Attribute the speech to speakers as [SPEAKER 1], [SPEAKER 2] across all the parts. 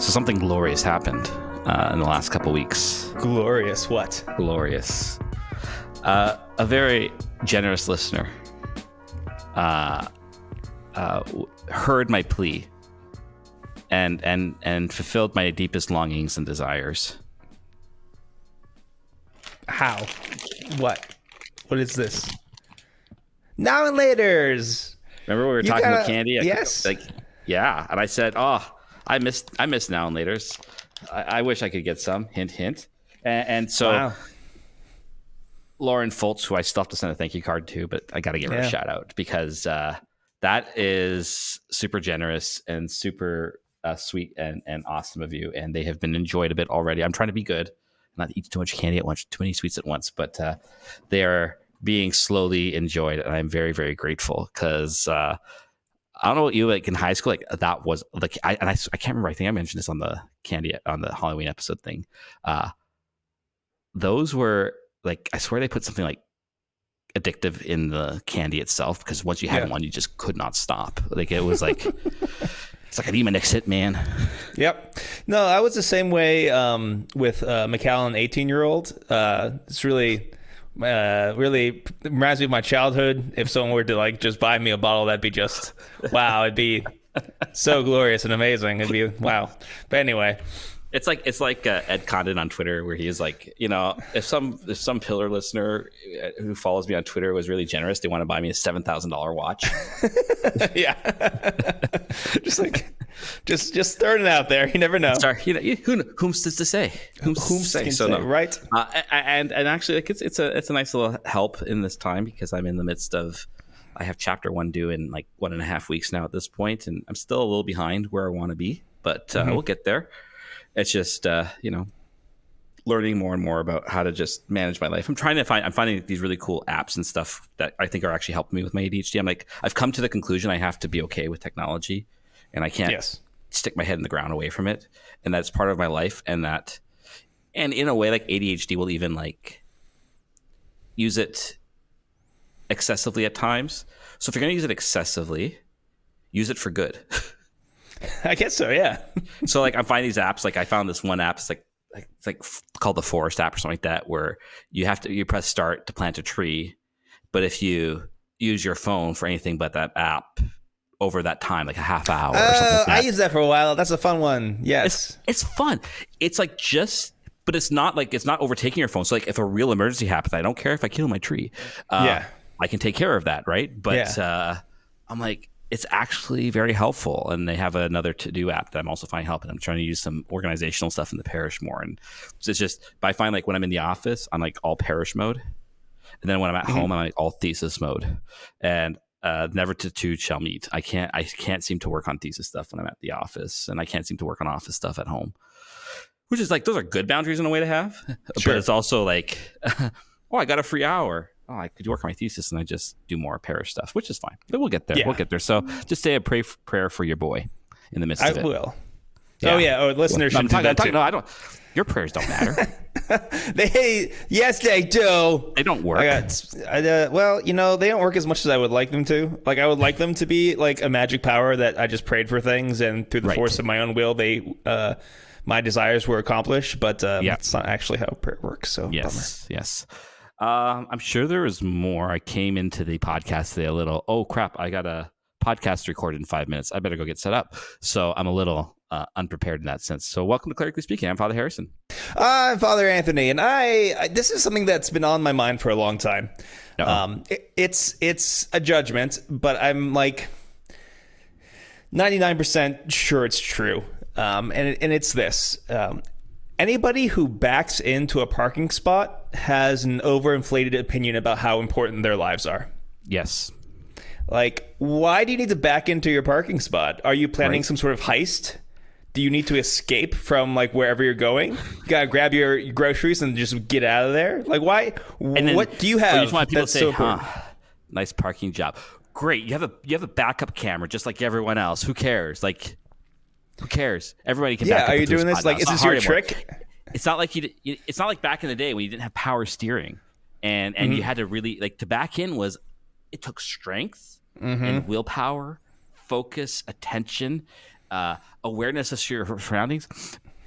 [SPEAKER 1] So something glorious happened uh, in the last couple weeks.
[SPEAKER 2] Glorious. What?
[SPEAKER 1] Glorious. Uh, a very generous listener uh, uh, heard my plea and and and fulfilled my deepest longings and desires.
[SPEAKER 2] How? What? What is this? Now and later's.
[SPEAKER 1] Remember we were
[SPEAKER 2] You
[SPEAKER 1] talking about
[SPEAKER 2] gotta-
[SPEAKER 1] candy? I-
[SPEAKER 2] yes.
[SPEAKER 1] Like, yeah, and I said, "Oh, I miss I miss now and later's. I, I wish I could get some." Hint, hint. And, and so
[SPEAKER 2] Wow.
[SPEAKER 1] Lauren Foltz, who I still have to send a thank you card to, but I got to give her
[SPEAKER 2] Yeah.
[SPEAKER 1] a shout out because uh, that is super generous and super uh, sweet and, and awesome of you. And they have been enjoyed a bit already. I'm trying to be good, not eat too much candy at once, too many sweets at once, but uh, they are being slowly enjoyed. And I'm very, very grateful because uh, I don't know what you like in high school, like that was like, I, and I, I can't remember. I think I mentioned this on the candy, on the Halloween episode thing. Uh, those were like I swear they put something like addictive in the candy itself because once you had
[SPEAKER 2] Yeah.
[SPEAKER 1] one, you just could not stop. Like it was like it's like I need my next hit, man.
[SPEAKER 2] Yep. No, I was the same way um, with uh, Macallan, 18 year old. Uh, it's really, uh, really reminds me of my childhood. If someone were to like just buy me a bottle, that'd be just wow. It'd be so glorious and amazing. It'd be wow. But anyway,
[SPEAKER 1] It's like it's like uh, Ed Condon on Twitter where he's like, you know, if some if some pillar listener uh, who follows me on Twitter was really generous, they want to buy me a seven thousand dollar watch.
[SPEAKER 2] yeah, just like just just throwing it out there. You never know.
[SPEAKER 1] Sorry, you know, you- who whom's this to say? Whom's
[SPEAKER 2] Whom
[SPEAKER 1] to say? So no.
[SPEAKER 2] right?
[SPEAKER 1] Uh, and and actually, like it's it's a it's a nice little help in this time because I'm in the midst of I have chapter one due in like one and a half weeks now at this point, and I'm still a little behind where I want to be, but uh, we'll get there. It's just uh, you know learning more and more about how to just manage my life. I'm trying to find I'm finding these really cool apps and stuff that I think are actually helping me with my ADHD. I'm like I've come to the conclusion I have to be okay with technology, and I can't
[SPEAKER 2] Yes.
[SPEAKER 1] stick my head in the ground away from it and that's part of my life and that and in a way like adhd will even like use it excessively at times so if you're going to use it excessively use it for good
[SPEAKER 2] I guess so. Yeah.
[SPEAKER 1] so like I find these apps like i found this one app it's like like it's like f- called the forest app or something like that where you have to you press start to plant a tree but if you use your phone for anything but that app over that time like a half hour or something
[SPEAKER 2] Uh,
[SPEAKER 1] like
[SPEAKER 2] I used that for a while. That's a fun one. Yes.
[SPEAKER 1] it's fun. It's like just, but it's not like it's not overtaking your phone. So like if a real emergency happens, I don't care if I kill my tree. Uh,
[SPEAKER 2] Yeah.
[SPEAKER 1] I can take care of that, right? But
[SPEAKER 2] Yeah.
[SPEAKER 1] uh, I'm like, it's actually very helpful. And they have another to do app that I'm also finding helping. I'm trying to use some organizational stuff in the parish more. And so it's just, but I find like when I'm in the office, I'm like all parish mode. And then when I'm at
[SPEAKER 2] Mm-hmm.
[SPEAKER 1] home, I'm like all thesis mode. And uh, never to two shall meet. I can't. I can't seem to work on thesis stuff when I'm at the office, and I can't seem to work on office stuff at home. Which is like those are good boundaries in a way to have,
[SPEAKER 2] Sure.
[SPEAKER 1] but it's also like, oh, I got a free hour. Oh, I could work on my thesis and I just do more parish stuff, which is fine. But we'll get there.
[SPEAKER 2] Yeah.
[SPEAKER 1] We'll get there. So just say a pray prayer for your boy in the midst
[SPEAKER 2] I
[SPEAKER 1] of it.
[SPEAKER 2] I will.
[SPEAKER 1] Yeah.
[SPEAKER 2] Oh yeah. Oh, listeners
[SPEAKER 1] No, I'm
[SPEAKER 2] should do
[SPEAKER 1] talking- I'm
[SPEAKER 2] that
[SPEAKER 1] talking-
[SPEAKER 2] too.
[SPEAKER 1] no, I don't. Your prayers don't matter.
[SPEAKER 2] They yes, they do.
[SPEAKER 1] they don't work.
[SPEAKER 2] I got I, uh, well, you know, they don't work as much as I would like them to. Like I would like them to be like a magic power that I just prayed for things and through the
[SPEAKER 1] Right.
[SPEAKER 2] force of my own will they uh my desires were accomplished, but
[SPEAKER 1] Yeah.
[SPEAKER 2] that's not actually how prayer works. So
[SPEAKER 1] Yes, yes. Um, I'm sure there is more. I came into the podcast today a little. Oh crap! I got a podcast recorded in five minutes. I better go get set up. So I'm a little uh, unprepared in that sense. So welcome to Clerically Speaking. I'm Father Harrison.
[SPEAKER 2] I'm Father Anthony, and I, I this is something that's been on my mind for a long time.
[SPEAKER 1] Uh-oh.
[SPEAKER 2] Um, it, it's it's a judgment, but I'm like 99% sure it's true. Um, and it, and it's this. Um, anybody who backs into a parking spot has an overinflated opinion about how important their lives are.
[SPEAKER 1] Yes.
[SPEAKER 2] Like, why do you need to back into your parking spot? Are you planning
[SPEAKER 1] Right.
[SPEAKER 2] some sort of heist? Do you need to escape from like wherever you're going? You gotta grab your groceries and just get out of there. Like, why?
[SPEAKER 1] And then-
[SPEAKER 2] what do you have?
[SPEAKER 1] just want people
[SPEAKER 2] that's
[SPEAKER 1] to say,
[SPEAKER 2] so
[SPEAKER 1] huh, nice parking job. Great. You have a you have a backup camera just like everyone else. Who cares? Like, who cares? Everybody can.
[SPEAKER 2] Yeah,
[SPEAKER 1] back up Yeah.
[SPEAKER 2] are you doing this?
[SPEAKER 1] now.
[SPEAKER 2] Like, is this your
[SPEAKER 1] trick? anymore. It's not like you, it's not like back in the day when you didn't have power steering and and
[SPEAKER 2] Mm-hmm.
[SPEAKER 1] you had to really like to back in was it took strength
[SPEAKER 2] Mm-hmm.
[SPEAKER 1] and willpower focus attention uh, awareness of your surroundings.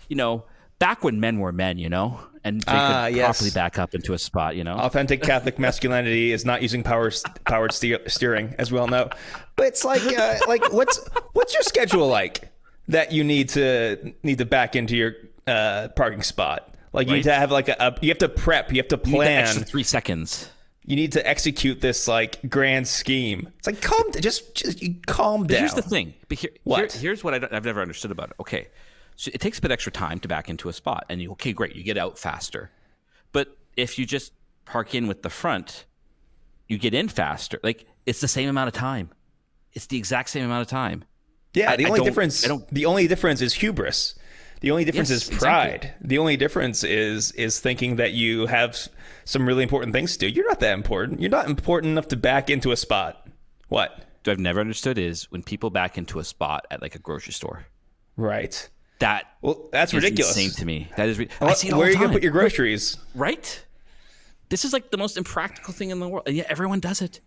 [SPEAKER 1] You know, back when men were men, you know, and they
[SPEAKER 2] Ah,
[SPEAKER 1] could
[SPEAKER 2] yes.
[SPEAKER 1] properly back up into a spot, you know.
[SPEAKER 2] Authentic Catholic masculinity is not using power powered steer, steering, as we all know. But it's like, uh, like what's what's your schedule like that you need to need to back into your uh, parking spot? Like you need to have like a, a you have to prep, you have to
[SPEAKER 1] You
[SPEAKER 2] plan,
[SPEAKER 1] extra three seconds.
[SPEAKER 2] you need to execute this like grand scheme. It's like calm, just just calm down.
[SPEAKER 1] Here's the thing. But here,
[SPEAKER 2] What?
[SPEAKER 1] here- here's what I don't, I've never understood about it. Okay, so it takes a bit extra time to back into a spot, and you okay, great, you get out faster. But if you just park in with the front, you get in faster. Like it's the same amount of time. It's the exact same amount of time.
[SPEAKER 2] Yeah,
[SPEAKER 1] I-
[SPEAKER 2] the only difference
[SPEAKER 1] I don't-
[SPEAKER 2] the only difference is hubris. The only difference
[SPEAKER 1] Yes,
[SPEAKER 2] is
[SPEAKER 1] exactly.
[SPEAKER 2] pride. The only difference is is thinking that you have some really important things to do. You're not that important. You're not important enough to back into a spot. What?
[SPEAKER 1] What I've never understood is when people back into a spot at like a grocery store.
[SPEAKER 2] Right.
[SPEAKER 1] That
[SPEAKER 2] Well, that's ridiculous.
[SPEAKER 1] insane to me. That is. Re- I see it all
[SPEAKER 2] Where are you gonna put your groceries?
[SPEAKER 1] right? This is like the most impractical thing in the world, and yet everyone does it.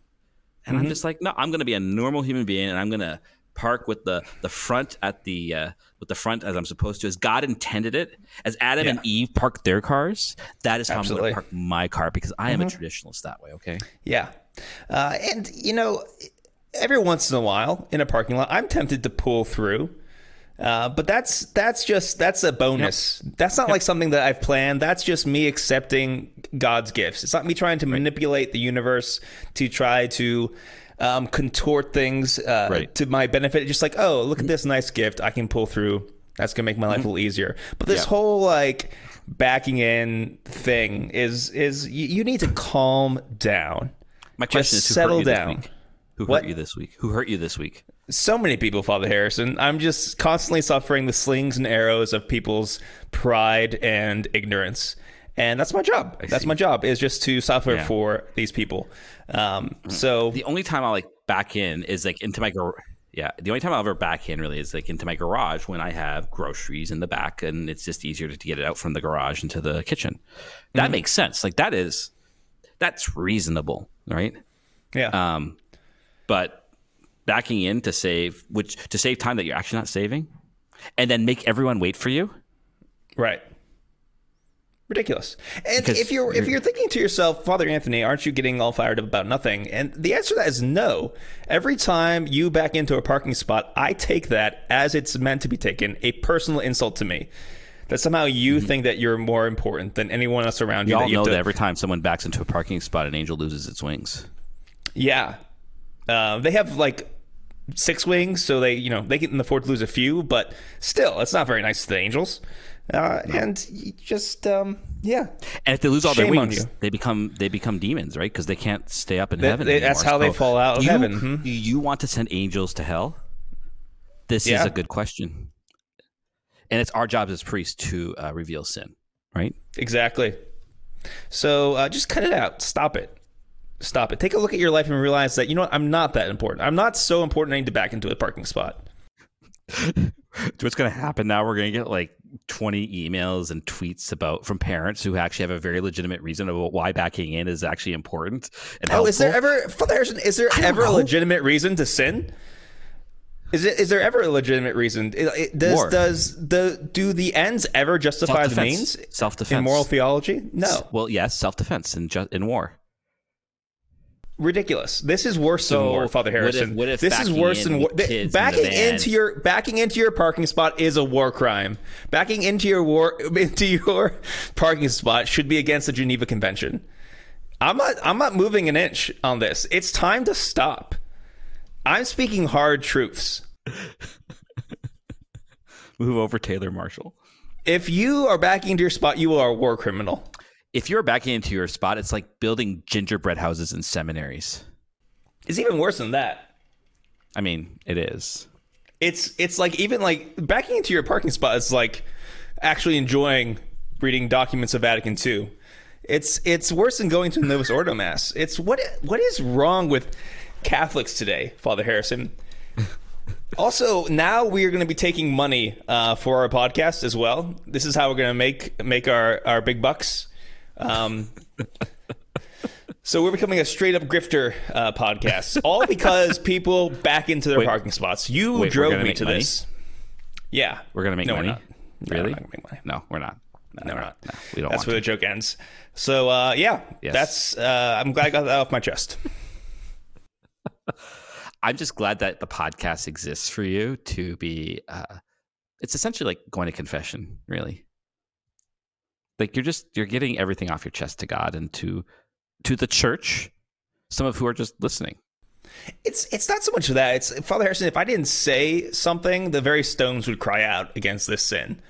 [SPEAKER 1] And I'm mm-hmm. just like, no, I'm going to be a normal human being, and I'm going to park with the the front at the uh, with the front as I'm supposed to, as God intended it, as Adam and Eve parked their cars. That is how
[SPEAKER 2] Absolutely.
[SPEAKER 1] I'm going to park my car because I am a traditionalist that way. Okay,
[SPEAKER 2] Yeah. Uh, and, you know, every once in a while in a parking lot, I'm tempted to pull through. Uh, but that's that's just that's a bonus. That's not like something that I've planned. That's just me accepting God's gifts. It's not me trying to manipulate the universe to try to um, contort things uh,
[SPEAKER 1] Right.
[SPEAKER 2] to my benefit. Just like, oh, look at this nice gift. I can pull through. That's gonna make my life a little easier. But this.
[SPEAKER 1] Yeah.
[SPEAKER 2] whole like backing in thing is is you, you need to calm down.
[SPEAKER 1] my question
[SPEAKER 2] Just
[SPEAKER 1] is, who
[SPEAKER 2] settle down.
[SPEAKER 1] Who
[SPEAKER 2] What?
[SPEAKER 1] hurt you this week? Who hurt you this week?
[SPEAKER 2] so many people, Father Harrison. I'm just constantly suffering the slings and arrows of people's pride and ignorance. And that's my job. that's
[SPEAKER 1] see.
[SPEAKER 2] my job is just to suffer
[SPEAKER 1] Yeah.
[SPEAKER 2] for these people. Um, so
[SPEAKER 1] The only time I'll like back in is like into my gar- yeah. The only time I'll ever back in really is like into my garage when I have groceries in the back, and it's just easier to get it out from the garage into the kitchen. That makes sense. Like that is that's reasonable, right?
[SPEAKER 2] yeah,
[SPEAKER 1] Um, but backing in to save which to save time that you're actually not saving, and then make everyone wait for you.
[SPEAKER 2] right. Ridiculous. And
[SPEAKER 1] Because
[SPEAKER 2] if you're if
[SPEAKER 1] you're-
[SPEAKER 2] you're thinking to yourself, Father Anthony, aren't you getting all fired up about nothing? And the answer to that is no. Every time you back into a parking spot, I take that as it's meant to be taken, a personal insult to me. That somehow you think that you're more important than anyone else around you.
[SPEAKER 1] You
[SPEAKER 2] that
[SPEAKER 1] all
[SPEAKER 2] you
[SPEAKER 1] know
[SPEAKER 2] to-
[SPEAKER 1] that every time someone backs into a parking spot, an angel loses its wings.
[SPEAKER 2] Yeah. Uh, they have like six wings, so they, you know, they can afford to lose a few, but still, it's not very nice to the Angels. Uh, And you just, um, yeah.
[SPEAKER 1] And if they lose all their
[SPEAKER 2] Shame on
[SPEAKER 1] wings, they become they become demons, right? Because they can't stay up in
[SPEAKER 2] They-
[SPEAKER 1] heaven.
[SPEAKER 2] they- that's how they fall out of
[SPEAKER 1] you-
[SPEAKER 2] heaven, hmm?
[SPEAKER 1] You want to send angels to hell? This is a good question, and it's our job as priests to uh, reveal sin, right?
[SPEAKER 2] Exactly. So uh, just cut it out. Stop it. Stop it. Take a look at your life and realize that, you know what, I'm not that important. I'm not so important I need to back into a parking spot.
[SPEAKER 1] What's going to happen now? We're going to get like 20 emails and tweets about from parents who actually have a very legitimate reason about why backing in is actually important. And
[SPEAKER 2] Oh, is there ever, Father Harrison, is there ever a legitimate reason to sin? Is it is there ever a legitimate reason? It- it- does
[SPEAKER 1] War.
[SPEAKER 2] does the do the ends ever justify the means
[SPEAKER 1] Self-defense.
[SPEAKER 2] in moral theology? No,
[SPEAKER 1] Well, yes, self-defense in ju- in war.
[SPEAKER 2] Ridiculous. This is worse
[SPEAKER 1] So,
[SPEAKER 2] than war, Father
[SPEAKER 1] what if-
[SPEAKER 2] Harrison.
[SPEAKER 1] what if
[SPEAKER 2] this is worse than war. th-
[SPEAKER 1] kids in
[SPEAKER 2] backing
[SPEAKER 1] van-
[SPEAKER 2] into your backing into your parking spot is a war crime. Backing into your war into your parking spot should be against the Geneva Convention. I'm not I'm not moving an inch on this. It's time to stop. I'm speaking hard truths.
[SPEAKER 1] Move over Taylor Marshall.
[SPEAKER 2] If you are backing into your spot, you are a war criminal.
[SPEAKER 1] If you're backing into your spot, it's like building gingerbread houses in seminaries.
[SPEAKER 2] It's even worse than that.
[SPEAKER 1] I mean, it is.
[SPEAKER 2] It's it's like even like backing into your parking spot is like actually enjoying reading documents of Vatican II. It's it's worse than going to the Novus Ordo Mass. It's what what is wrong with Catholics today, Father Harrison? Also, now we are going to be taking money uh, for our podcast as well. This is how we're going to make make our our big bucks. Um, so we're becoming a straight up grifter uh, podcast, all because people back into their
[SPEAKER 1] Wait.
[SPEAKER 2] parking spots. You
[SPEAKER 1] Wait,
[SPEAKER 2] drove me to
[SPEAKER 1] money?
[SPEAKER 2] this. Yeah.
[SPEAKER 1] We're gonna make
[SPEAKER 2] No,
[SPEAKER 1] money.
[SPEAKER 2] we're not. No,
[SPEAKER 1] Really?
[SPEAKER 2] we're make money.
[SPEAKER 1] No, we're not.
[SPEAKER 2] No, we're not.
[SPEAKER 1] No, we don't
[SPEAKER 2] That's where
[SPEAKER 1] to.
[SPEAKER 2] the joke ends. So uh, yeah,
[SPEAKER 1] Yes.
[SPEAKER 2] that's. Uh, I'm glad I got that off my chest.
[SPEAKER 1] I'm just glad that the podcast exists for you to be. Uh, it's essentially like going to confession, really. Like you're just you're getting everything off your chest to God and to to the church. Some of who are just listening.
[SPEAKER 2] It's it's not so much of that. It's Father Harrison. If I didn't say something, the very stones would cry out against this sin.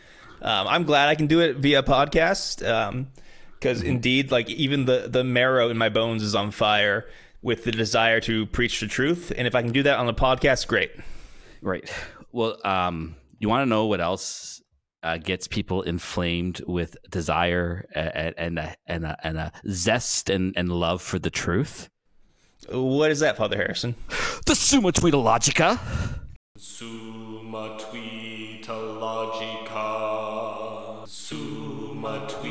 [SPEAKER 2] Um, I'm glad I can do it via podcast because indeed, like even the the marrow in my bones is on fire with the desire to preach the truth. And if I can do that on the podcast, great.
[SPEAKER 1] Right. Well, um, you want to know what else uh, gets people inflamed with desire and and a, and a, and a zest and, and love for the truth?
[SPEAKER 2] What is that, Father Harrison?
[SPEAKER 1] The Summa Tweeta Logica.
[SPEAKER 3] Summa Tweeta Logica. Summa Tweeta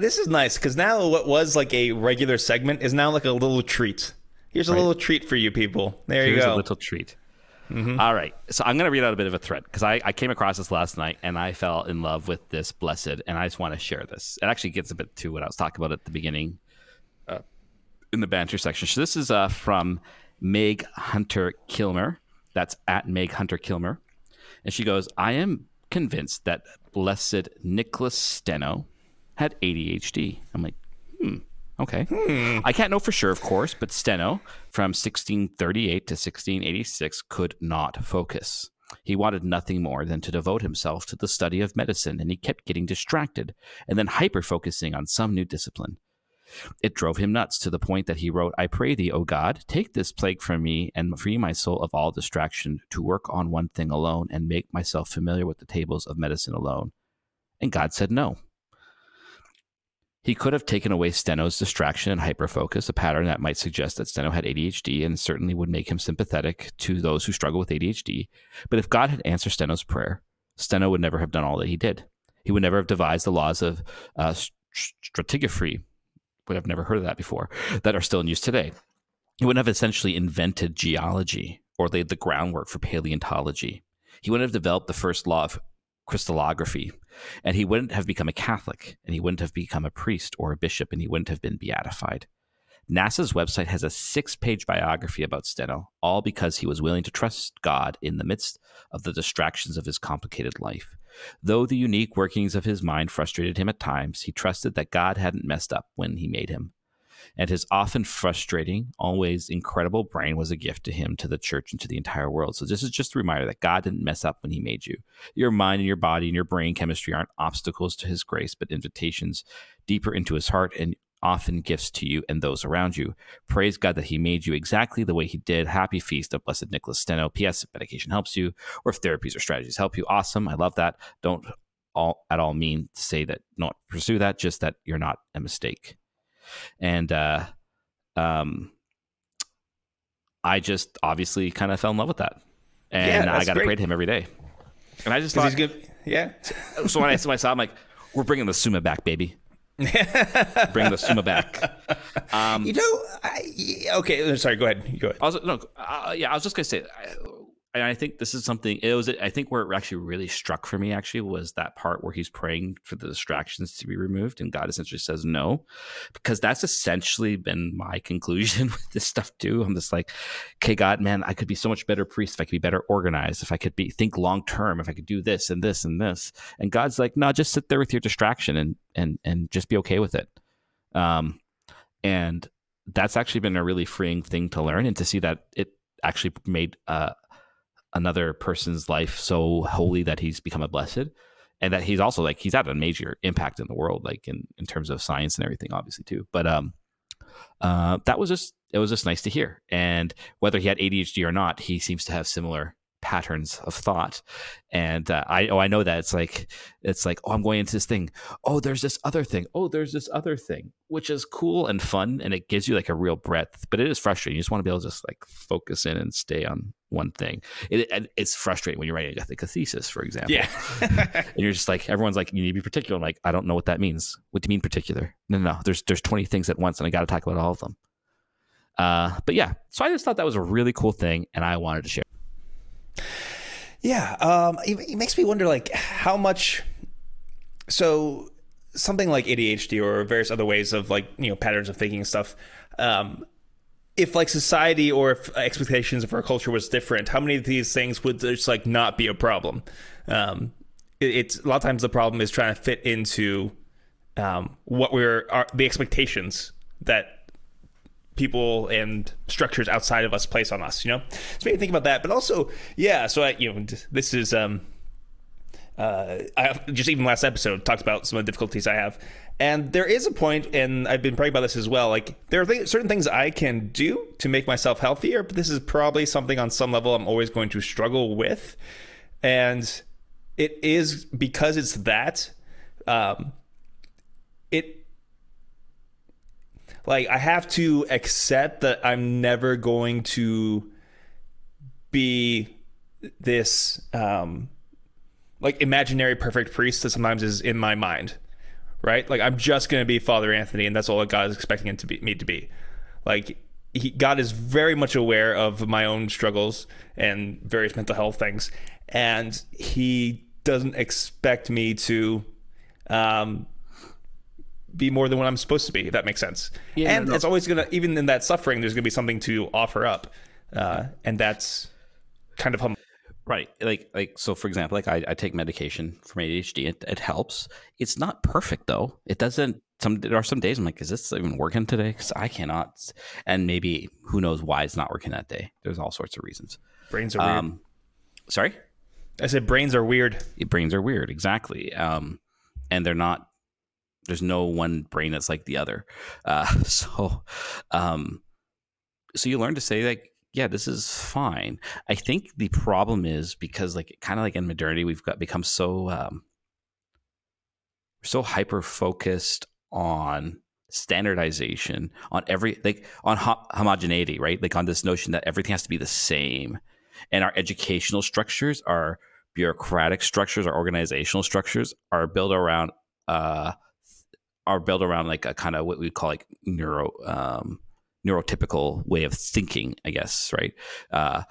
[SPEAKER 2] this is nice because now what was like a regular segment is now like a little treat. Here's a
[SPEAKER 1] Right.
[SPEAKER 2] little treat for you people. There you
[SPEAKER 1] Here's
[SPEAKER 2] go.
[SPEAKER 1] a little treat. All right. So I'm going to read out a bit of a thread because I, I came across this last night and I fell in love with this blessed, and I just want to share this. It actually gets a bit to what I was talking about at the beginning uh, in the banter section. So this is uh, from Meg Hunter Kilmer. That's at Meg Hunter Kilmer. And she goes, I am convinced that blessed Nicholas Steno had ADHD. I'm like, hmm, okay. Hmm. I can't know for sure, of course, but Steno from 1638 to 1686 could not focus. He wanted nothing more than to devote himself to the study of medicine, and he kept getting distracted and then hyper focusing on some new discipline. It drove him nuts to the point that he wrote, I pray thee, O God, take this plague from me and free my soul of all distraction to work on one thing alone and make myself familiar with the tables of medicine alone. And God said no. He could have taken away Steno's distraction and hyperfocus, a pattern that might suggest that Steno had ADHD and certainly would make him sympathetic to those who struggle with ADHD. But if God had answered Steno's prayer, Steno would never have done all that he did. He would never have devised the laws of uh, stratigraphy, but I've never heard of that before, that are still in use today. He wouldn't have essentially invented geology or laid the groundwork for paleontology. He wouldn't have developed the first law of crystallography, and he wouldn't have become a Catholic, and he wouldn't have become a priest or a bishop, and he wouldn't have been beatified. NASA's website has a six page biography about Steno, all because he was willing to trust God in the midst of the distractions of his complicated life. Though the unique workings of his mind frustrated him at times, he trusted that God hadn't messed up when he made him. And his often frustrating, always incredible brain was a gift to him, to the church, and to the entire world. So, this is just a reminder that God didn't mess up when he made you. Your mind and your body and your brain chemistry aren't obstacles to his grace, but invitations deeper into his heart and often gifts to you and those around you. Praise God that He made you exactly the way He did. Happy feast of Blessed Nicholas Steno. P.S. If medication helps you, or if therapies or strategies help you, awesome. I love that. Don't all at all mean to say that not pursue that, just that you're not a mistake. And uh, um, I just obviously kind of fell in love with that, and
[SPEAKER 2] Yeah,
[SPEAKER 1] I got to pray to Him every day. And I just thought,
[SPEAKER 2] he's good. Yeah.
[SPEAKER 1] so when I, so I saw, I'm like, we're bringing the Summa back, baby. Bring the Summa back. Um,
[SPEAKER 2] You know, I, okay. Sorry. Go ahead. Go ahead.
[SPEAKER 1] Was no, uh, yeah, I was just gonna say, I, and I think this is something. It was, I think, where it actually really struck for me actually was that part where he's praying for the distractions to be removed, and God essentially says no, because that's essentially been my conclusion with this stuff too. I'm just like, okay, God, man, I could be so much better priest if I could be better organized, if I could be think long term, if I could do this and this and this, and God's like, no, just sit there with your distraction and and and just be okay with it. Um, and that's actually been a really freeing thing to learn and to see that it actually made uh, another person's life so holy that he's become a blessed and that he's also like he's had a major impact in the world like in, in terms of science and everything obviously too but um uh that was just it was just nice to hear. And whether he had ADHD or not, he seems to have similar patterns of thought. And uh, I oh I know that it's like it's like oh I'm going into this thing. Oh, there's this other thing. Oh, there's this other thing, which is cool and fun, and it gives you like a real breadth. But it is frustrating. You just want to be able to just like focus in and stay on one thing. It, it- it's frustrating when you're writing a, thesis, for example.
[SPEAKER 2] Yeah.
[SPEAKER 1] and you're just like everyone's like you need to be particular. I'm like I don't know what that means. What do you mean particular? No, no, no. There's there's 20 things at once, and I got to talk about all of them. Uh, but yeah, so I just thought that was a really cool thing, and I wanted to share.
[SPEAKER 2] Yeah, um, it, it makes me wonder, like, how much. So, something like ADHD or various other ways of, like, you know, patterns of thinking and stuff. Um, if like society or if expectations of our culture was different, how many of these things would just like not be a problem? Um, it, it's a lot of times the problem is trying to fit into um, what we're the expectations that people and structures outside of us place on us. You know, so maybe think about that. But also, yeah. So I, you know, this is um, uh, I just even last episode talked about some of the difficulties I have, and there is a point, and I've been praying about this as well. Like there are th- certain things I can do to make myself healthier, but this is probably something on some level I'm always going to struggle with, and it is because it's that. Um, it like I have to accept that I'm never going to be this um like imaginary perfect priest that sometimes is in my mind right? Like i'm just going to be father anthony and that's all that god is expecting it to be me to be. Like he, god is very much aware of my own struggles and various mental health things and he doesn't expect me to um be more than what i'm supposed to be if that makes sense
[SPEAKER 1] Yeah,
[SPEAKER 2] and
[SPEAKER 1] no, no.
[SPEAKER 2] it's always gonna even in that suffering there's gonna be something to offer up uh and that's kind of hum-
[SPEAKER 1] Right. Like like so for example, like I, I take medication for ADHD. It, it helps. It's not perfect though. It doesn't some there are some days I'm like, is this even working today? Because I cannot and maybe who knows why it's not working that day. There's all sorts of reasons.
[SPEAKER 2] brains are weird
[SPEAKER 1] Um sorry?
[SPEAKER 2] i said brains are weird
[SPEAKER 1] brains are weird exactly um and they're not there's no one brain that's like the other. Uh so um so you learn to say like yeah this is fine. I think the problem is because like kind of like in modernity we've got become so um so hyper focused on standardization on every like on ho- homogeneity right? Like on this notion that everything has to be the same. And our educational structures our bureaucratic structures our organizational structures are built around uh are built around like a kind of what we call like neuro um neurotypical way of thinking i guess right? Uh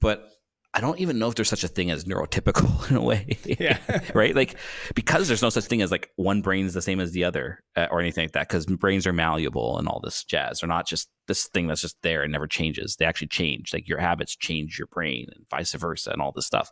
[SPEAKER 1] but i don't even know if there's such a thing as neurotypical in a way
[SPEAKER 2] Yeah.
[SPEAKER 1] right? Like because there's no such thing as like one brain is the same as the other uh, or anything like that because brains are malleable and all this jazz. They're not just this thing that's just there and never changes. They actually change. Like your habits change your brain and vice versa and all this stuff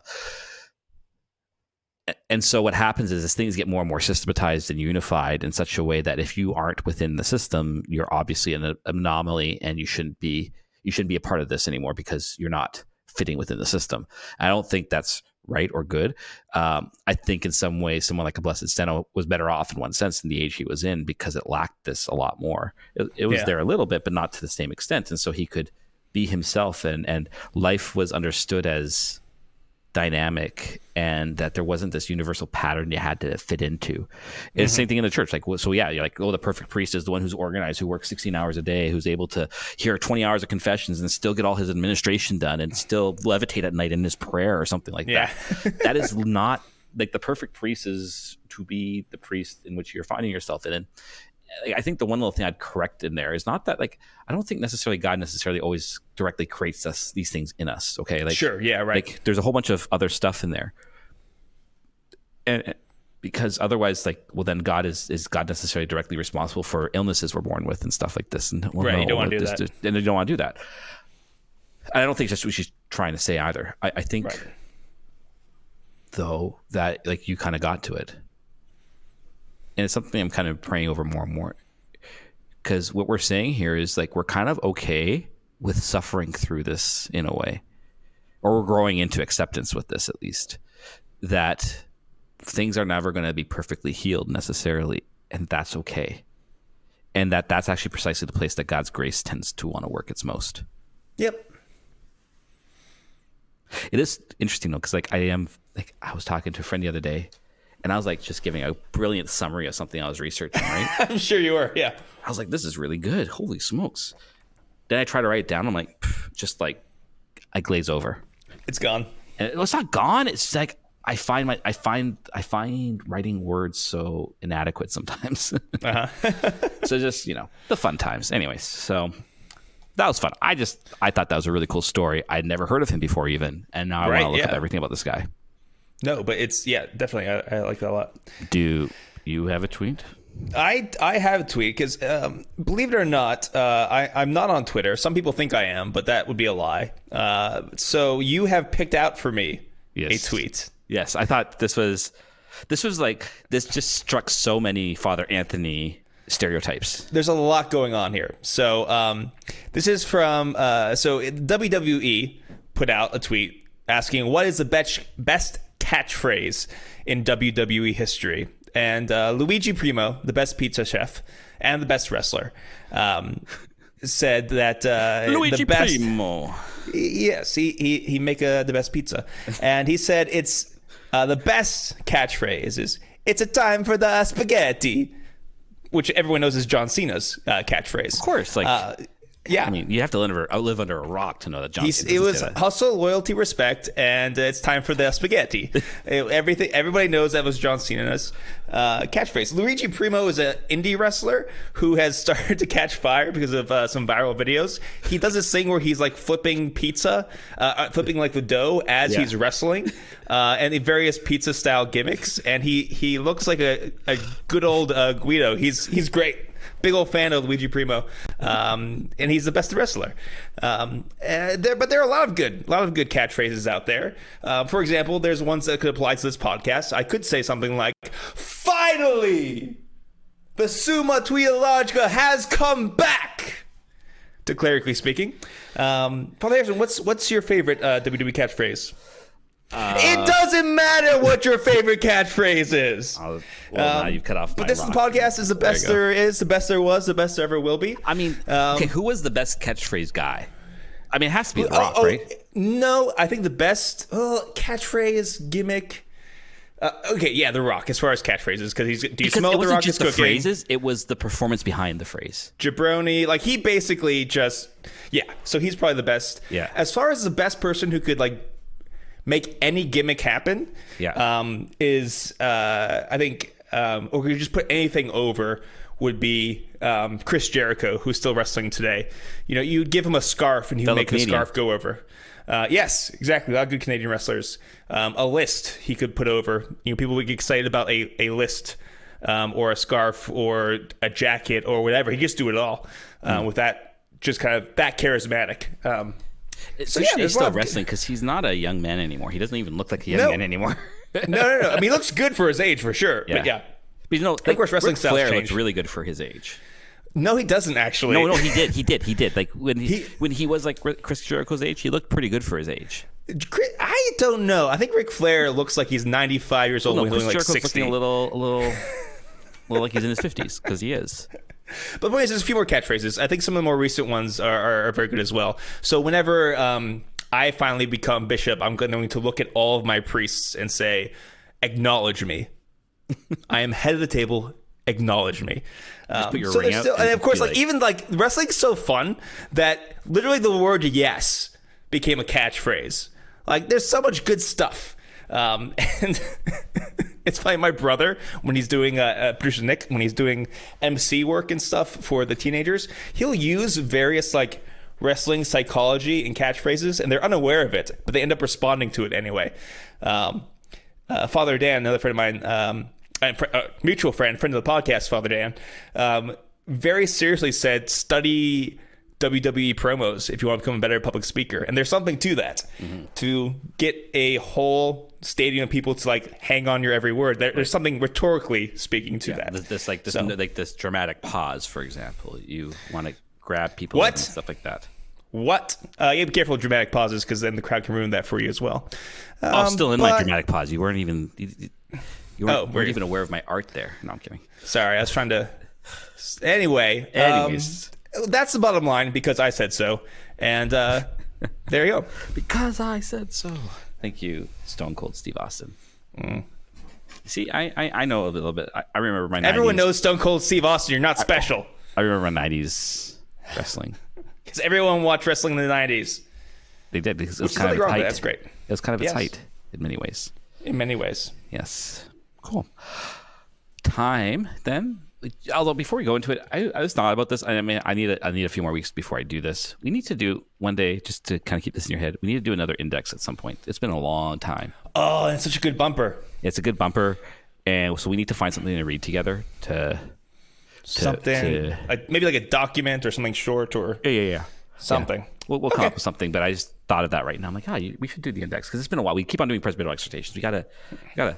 [SPEAKER 1] and so what happens is as things get more and more systematized and unified in such a way that if you aren't within the system you're obviously an anomaly and you shouldn't be you shouldn't be a part of this anymore because you're not fitting within the system. I don't think that's right or good. Um, i think in some ways someone like a blessed steno was better off in one sense in the age he was in because it lacked this a lot more. It, it was
[SPEAKER 2] Yeah.
[SPEAKER 1] there a little bit but not to the same extent. And so he could be himself and and life was understood as dynamic and that there wasn't this universal pattern you had to fit into. It's the same thing in the church. Like, so yeah, you're like, oh, the perfect priest is the one who's organized, who works 16 hours a day, who's able to hear 20 hours of confessions and still get all his administration done and still levitate at night in his prayer or something like
[SPEAKER 2] Yeah.
[SPEAKER 1] that. that is not like the perfect priest is to be the priest in which you're finding yourself in. And I think the one little thing I'd correct in there is not that like I don't think necessarily God necessarily always directly creates us these things in us. Okay, like
[SPEAKER 2] sure yeah right
[SPEAKER 1] like there's a whole bunch of other stuff in there and and- because otherwise like well then god is is god necessarily directly responsible for illnesses we're born with and stuff like this and well,
[SPEAKER 2] Right, you don't wanna do
[SPEAKER 1] this-
[SPEAKER 2] that.
[SPEAKER 1] and you don't want to do that i don't think that's what she's trying to say either i, I think
[SPEAKER 2] Right.
[SPEAKER 1] though that like you kind of got to it and it's something i'm kind of praying over more and more because what we're saying here is like we're kind of okay with suffering through this in a way or we're growing into acceptance with this at least that things are never going to be perfectly healed necessarily and that's okay and that that's actually precisely the place that God's grace tends to want to work its most.
[SPEAKER 2] Yep.
[SPEAKER 1] It is interesting though, because like I am like I was talking to a friend the other day, and I was like just giving a brilliant summary of something I was researching. Right?
[SPEAKER 2] I'm sure you were. Yeah.
[SPEAKER 1] I was like, this is really good. Holy smokes! Then I try to write it down. I'm like, just like I glaze over,
[SPEAKER 2] It's gone.
[SPEAKER 1] and it's not gone. It's just like I find my I find I find writing words so inadequate sometimes.
[SPEAKER 2] Uh-huh.
[SPEAKER 1] so just you know the fun times. Anyways, so that was fun. I just I thought that was a really cool story. I'd never heard of him before even, and now I
[SPEAKER 2] Right,
[SPEAKER 1] want to look up everything about this guy.
[SPEAKER 2] No, but it's yeah, definitely. I, I like that a lot.
[SPEAKER 1] Do you have a tweet?
[SPEAKER 2] I I have a tweet because um, believe it or not, uh, I I'm not on Twitter. Some people think I am, but that would be a lie. Uh, so you have picked out for me
[SPEAKER 1] Yes.
[SPEAKER 2] a tweet.
[SPEAKER 1] Yes, I thought this was this was like this just struck so many Father Anthony stereotypes.
[SPEAKER 2] There's a lot going on here. So um, this is from uh, so WWE put out a tweet asking what is the best best catchphrase in WWE history, and uh, Luigi Primo, the best pizza chef and the best wrestler. Um, said that uh, the best,
[SPEAKER 1] Primo.
[SPEAKER 2] Yes, he he he make uh, the best pizza, and he said it's uh, the best catchphrase is "It's a time for the spaghetti," which everyone knows is John Cena's uh, catchphrase.
[SPEAKER 1] Of course, like
[SPEAKER 2] Uh, yeah.
[SPEAKER 1] I mean, you have to live under, live under a rock to know that John.
[SPEAKER 2] He's,
[SPEAKER 1] Cena
[SPEAKER 2] it was
[SPEAKER 1] that.
[SPEAKER 2] hustle, loyalty, respect, and it's time for the spaghetti. Everything, everybody knows that was John Cena's uh, catchphrase. Luigi Primo is an indie wrestler who has started to catch fire because of uh, some viral videos. He does this thing where he's like flipping pizza, uh, uh, flipping like the dough as
[SPEAKER 1] Yeah.
[SPEAKER 2] he's wrestling, uh, and the various pizza style gimmicks. And he he looks like a, a good old uh, Guido. He's he's great. Big old fan of Luigi Primo, um, and he's the best wrestler. Um, there, but there are a lot of good, a lot of good catchphrases out there. Uh, for example, there's ones that could apply to this podcast. I could say something like, "Finally, the Summa Tweologica has come back." To clerically speaking, um, Father Harrison, what's what's your favorite uh, WWE catchphrase? It doesn't matter what your favorite catchphrase is.
[SPEAKER 1] Oh, well, now you've cut off.
[SPEAKER 2] Um, But this podcast is the best
[SPEAKER 1] go.
[SPEAKER 2] there is, the best there was, the best there ever will be.
[SPEAKER 1] I mean,
[SPEAKER 2] Um,
[SPEAKER 1] okay, who was the best catchphrase guy? I mean, it has to be The
[SPEAKER 2] Oh,
[SPEAKER 1] Rock,
[SPEAKER 2] oh,
[SPEAKER 1] right?
[SPEAKER 2] No, I think the best oh, catchphrase gimmick. Uh, okay, yeah, The Rock. As far as catchphrases, because he's. Do you
[SPEAKER 1] Because
[SPEAKER 2] smell
[SPEAKER 1] it
[SPEAKER 2] the Rock is
[SPEAKER 1] just the
[SPEAKER 2] cooking?
[SPEAKER 1] phrases; it was the performance behind the phrase.
[SPEAKER 2] Jabroni, like he basically just yeah. So he's probably the best.
[SPEAKER 1] Yeah.
[SPEAKER 2] As far as the best person who could like make any gimmick happen,
[SPEAKER 1] Yeah.
[SPEAKER 2] um, is uh, I think um, or could just put anything over would be um, Chris Jericho, who's still wrestling today. You know, you'd give him a scarf and he'd
[SPEAKER 1] Fellow
[SPEAKER 2] make
[SPEAKER 1] Canadian.
[SPEAKER 2] the scarf go over. Uh, yes, exactly. A lot of good Canadian wrestlers. Um, a list he could put over. You know, people would get excited about a, a list um, or a scarf or a jacket or whatever. He just do it all uh,
[SPEAKER 1] Hmm.
[SPEAKER 2] with that, just kind of that charismatic.
[SPEAKER 1] It's
[SPEAKER 2] So, yeah,
[SPEAKER 1] he's still wrestling because he's not a young man anymore. He doesn't even look like a young
[SPEAKER 2] No.
[SPEAKER 1] man anymore.
[SPEAKER 2] no, no, no. I mean, he looks good for his age for sure. Yeah. But yeah.
[SPEAKER 1] But you know, of
[SPEAKER 2] course, wrestling
[SPEAKER 1] Ric Flair looked really good for his age.
[SPEAKER 2] No, he doesn't actually.
[SPEAKER 1] No, no, he did, he did, he did. Like when he,
[SPEAKER 2] He-
[SPEAKER 1] when he was like Chris Jericho's age, he looked pretty good for his age.
[SPEAKER 2] I don't know. I think Ric Flair looks like he's 95 years old
[SPEAKER 1] No,
[SPEAKER 2] when
[SPEAKER 1] Chris
[SPEAKER 2] like
[SPEAKER 1] Jericho's
[SPEAKER 2] 60.
[SPEAKER 1] looking a little, a little, well, like he's in his fifties because he is.
[SPEAKER 2] But the point is, there's a few more catchphrases. I think some of the more recent ones are, are, are very good as well. So whenever um, I finally become bishop, I'm going to look at all of my priests and say, "Acknowledge me. I am head of the table. Acknowledge me." Um,
[SPEAKER 1] put your
[SPEAKER 2] so
[SPEAKER 1] ring
[SPEAKER 2] there's
[SPEAKER 1] out
[SPEAKER 2] still,
[SPEAKER 1] and
[SPEAKER 2] and of course, like,
[SPEAKER 1] like-
[SPEAKER 2] even like wrestling's so fun that literally the word "yes" became a catchphrase. Like, there's so much good stuff. Um, and it's funny, my brother, when he's doing, uh, uh, producer Nick, when he's doing MC work and stuff for the teenagers, he'll use various like wrestling psychology and catchphrases, and they're unaware of it, but they end up responding to it anyway. Um, uh, Father Dan, another friend of mine, um, and fr- uh, mutual friend, friend of the podcast, Father Dan, um, very seriously said, study WWE promos if you want to become a better public speaker. And there's something to that, to get a whole stadium of people to like hang on your every word. There, there's something rhetorically speaking to that.
[SPEAKER 1] This, this like this
[SPEAKER 2] So-
[SPEAKER 1] like this dramatic pause, for example. You want to grab people
[SPEAKER 2] What?
[SPEAKER 1] and stuff like that.
[SPEAKER 2] What? Uh, you have to be careful with dramatic pauses because then the crowd can ruin that for you as well.
[SPEAKER 1] Oh,
[SPEAKER 2] Um,
[SPEAKER 1] still in my
[SPEAKER 2] but-
[SPEAKER 1] dramatic pause. You weren't even you, you weren't,
[SPEAKER 2] Oh, were
[SPEAKER 1] weren't
[SPEAKER 2] you?
[SPEAKER 1] even aware of my art there. No, I'm kidding.
[SPEAKER 2] Sorry, I was trying to Anyway, um, that's the bottom line because I said so. And uh, there you go.
[SPEAKER 1] because I said so. Thank you, Stone Cold Steve Austin. Mm. See, I, I I know a little bit. I, I remember my 90s,
[SPEAKER 2] Everyone knows Stone Cold Steve Austin. You're not special
[SPEAKER 1] I remember my '90s wrestling.
[SPEAKER 2] because everyone watched wrestling in the '90s.
[SPEAKER 1] They did because it was
[SPEAKER 2] Which
[SPEAKER 1] kind of its
[SPEAKER 2] wrong
[SPEAKER 1] height.
[SPEAKER 2] That's great
[SPEAKER 1] It was kind of its
[SPEAKER 2] Yes.
[SPEAKER 1] height in many ways.
[SPEAKER 2] in many ways.
[SPEAKER 1] Yes. Cool. Time then. Although before we go into it, I, I was thought about this. I mean, I need a, I need a few more weeks before I do this. We need to do one day just to kind of keep this in your head. We need to do another index at some point. It's been a long time.
[SPEAKER 2] Oh, and it's such a good bumper.
[SPEAKER 1] It's a good bumper, and so we need to find something to read together. To
[SPEAKER 2] Something
[SPEAKER 1] to-
[SPEAKER 2] like maybe like a document or something short or
[SPEAKER 1] yeah, yeah, yeah.
[SPEAKER 2] something.
[SPEAKER 1] We'll, we'll come
[SPEAKER 2] Okay.
[SPEAKER 1] up with something, but I just thought of that right now. I'm like, ah, you we should do the index because it's been a while. We keep on doing presbyteral exhortations. We gotta, we gotta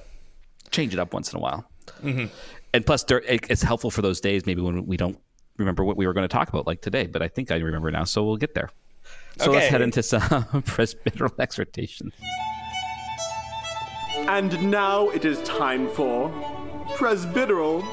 [SPEAKER 1] change it up once in a while.
[SPEAKER 2] Mm-hmm.
[SPEAKER 1] And plus, it's helpful for those days maybe when we don't remember what we were going to talk about, like today. But I think I remember now, so we'll get there. So let's head into some presbyteral exhortations.
[SPEAKER 4] And now it is time for presbyteral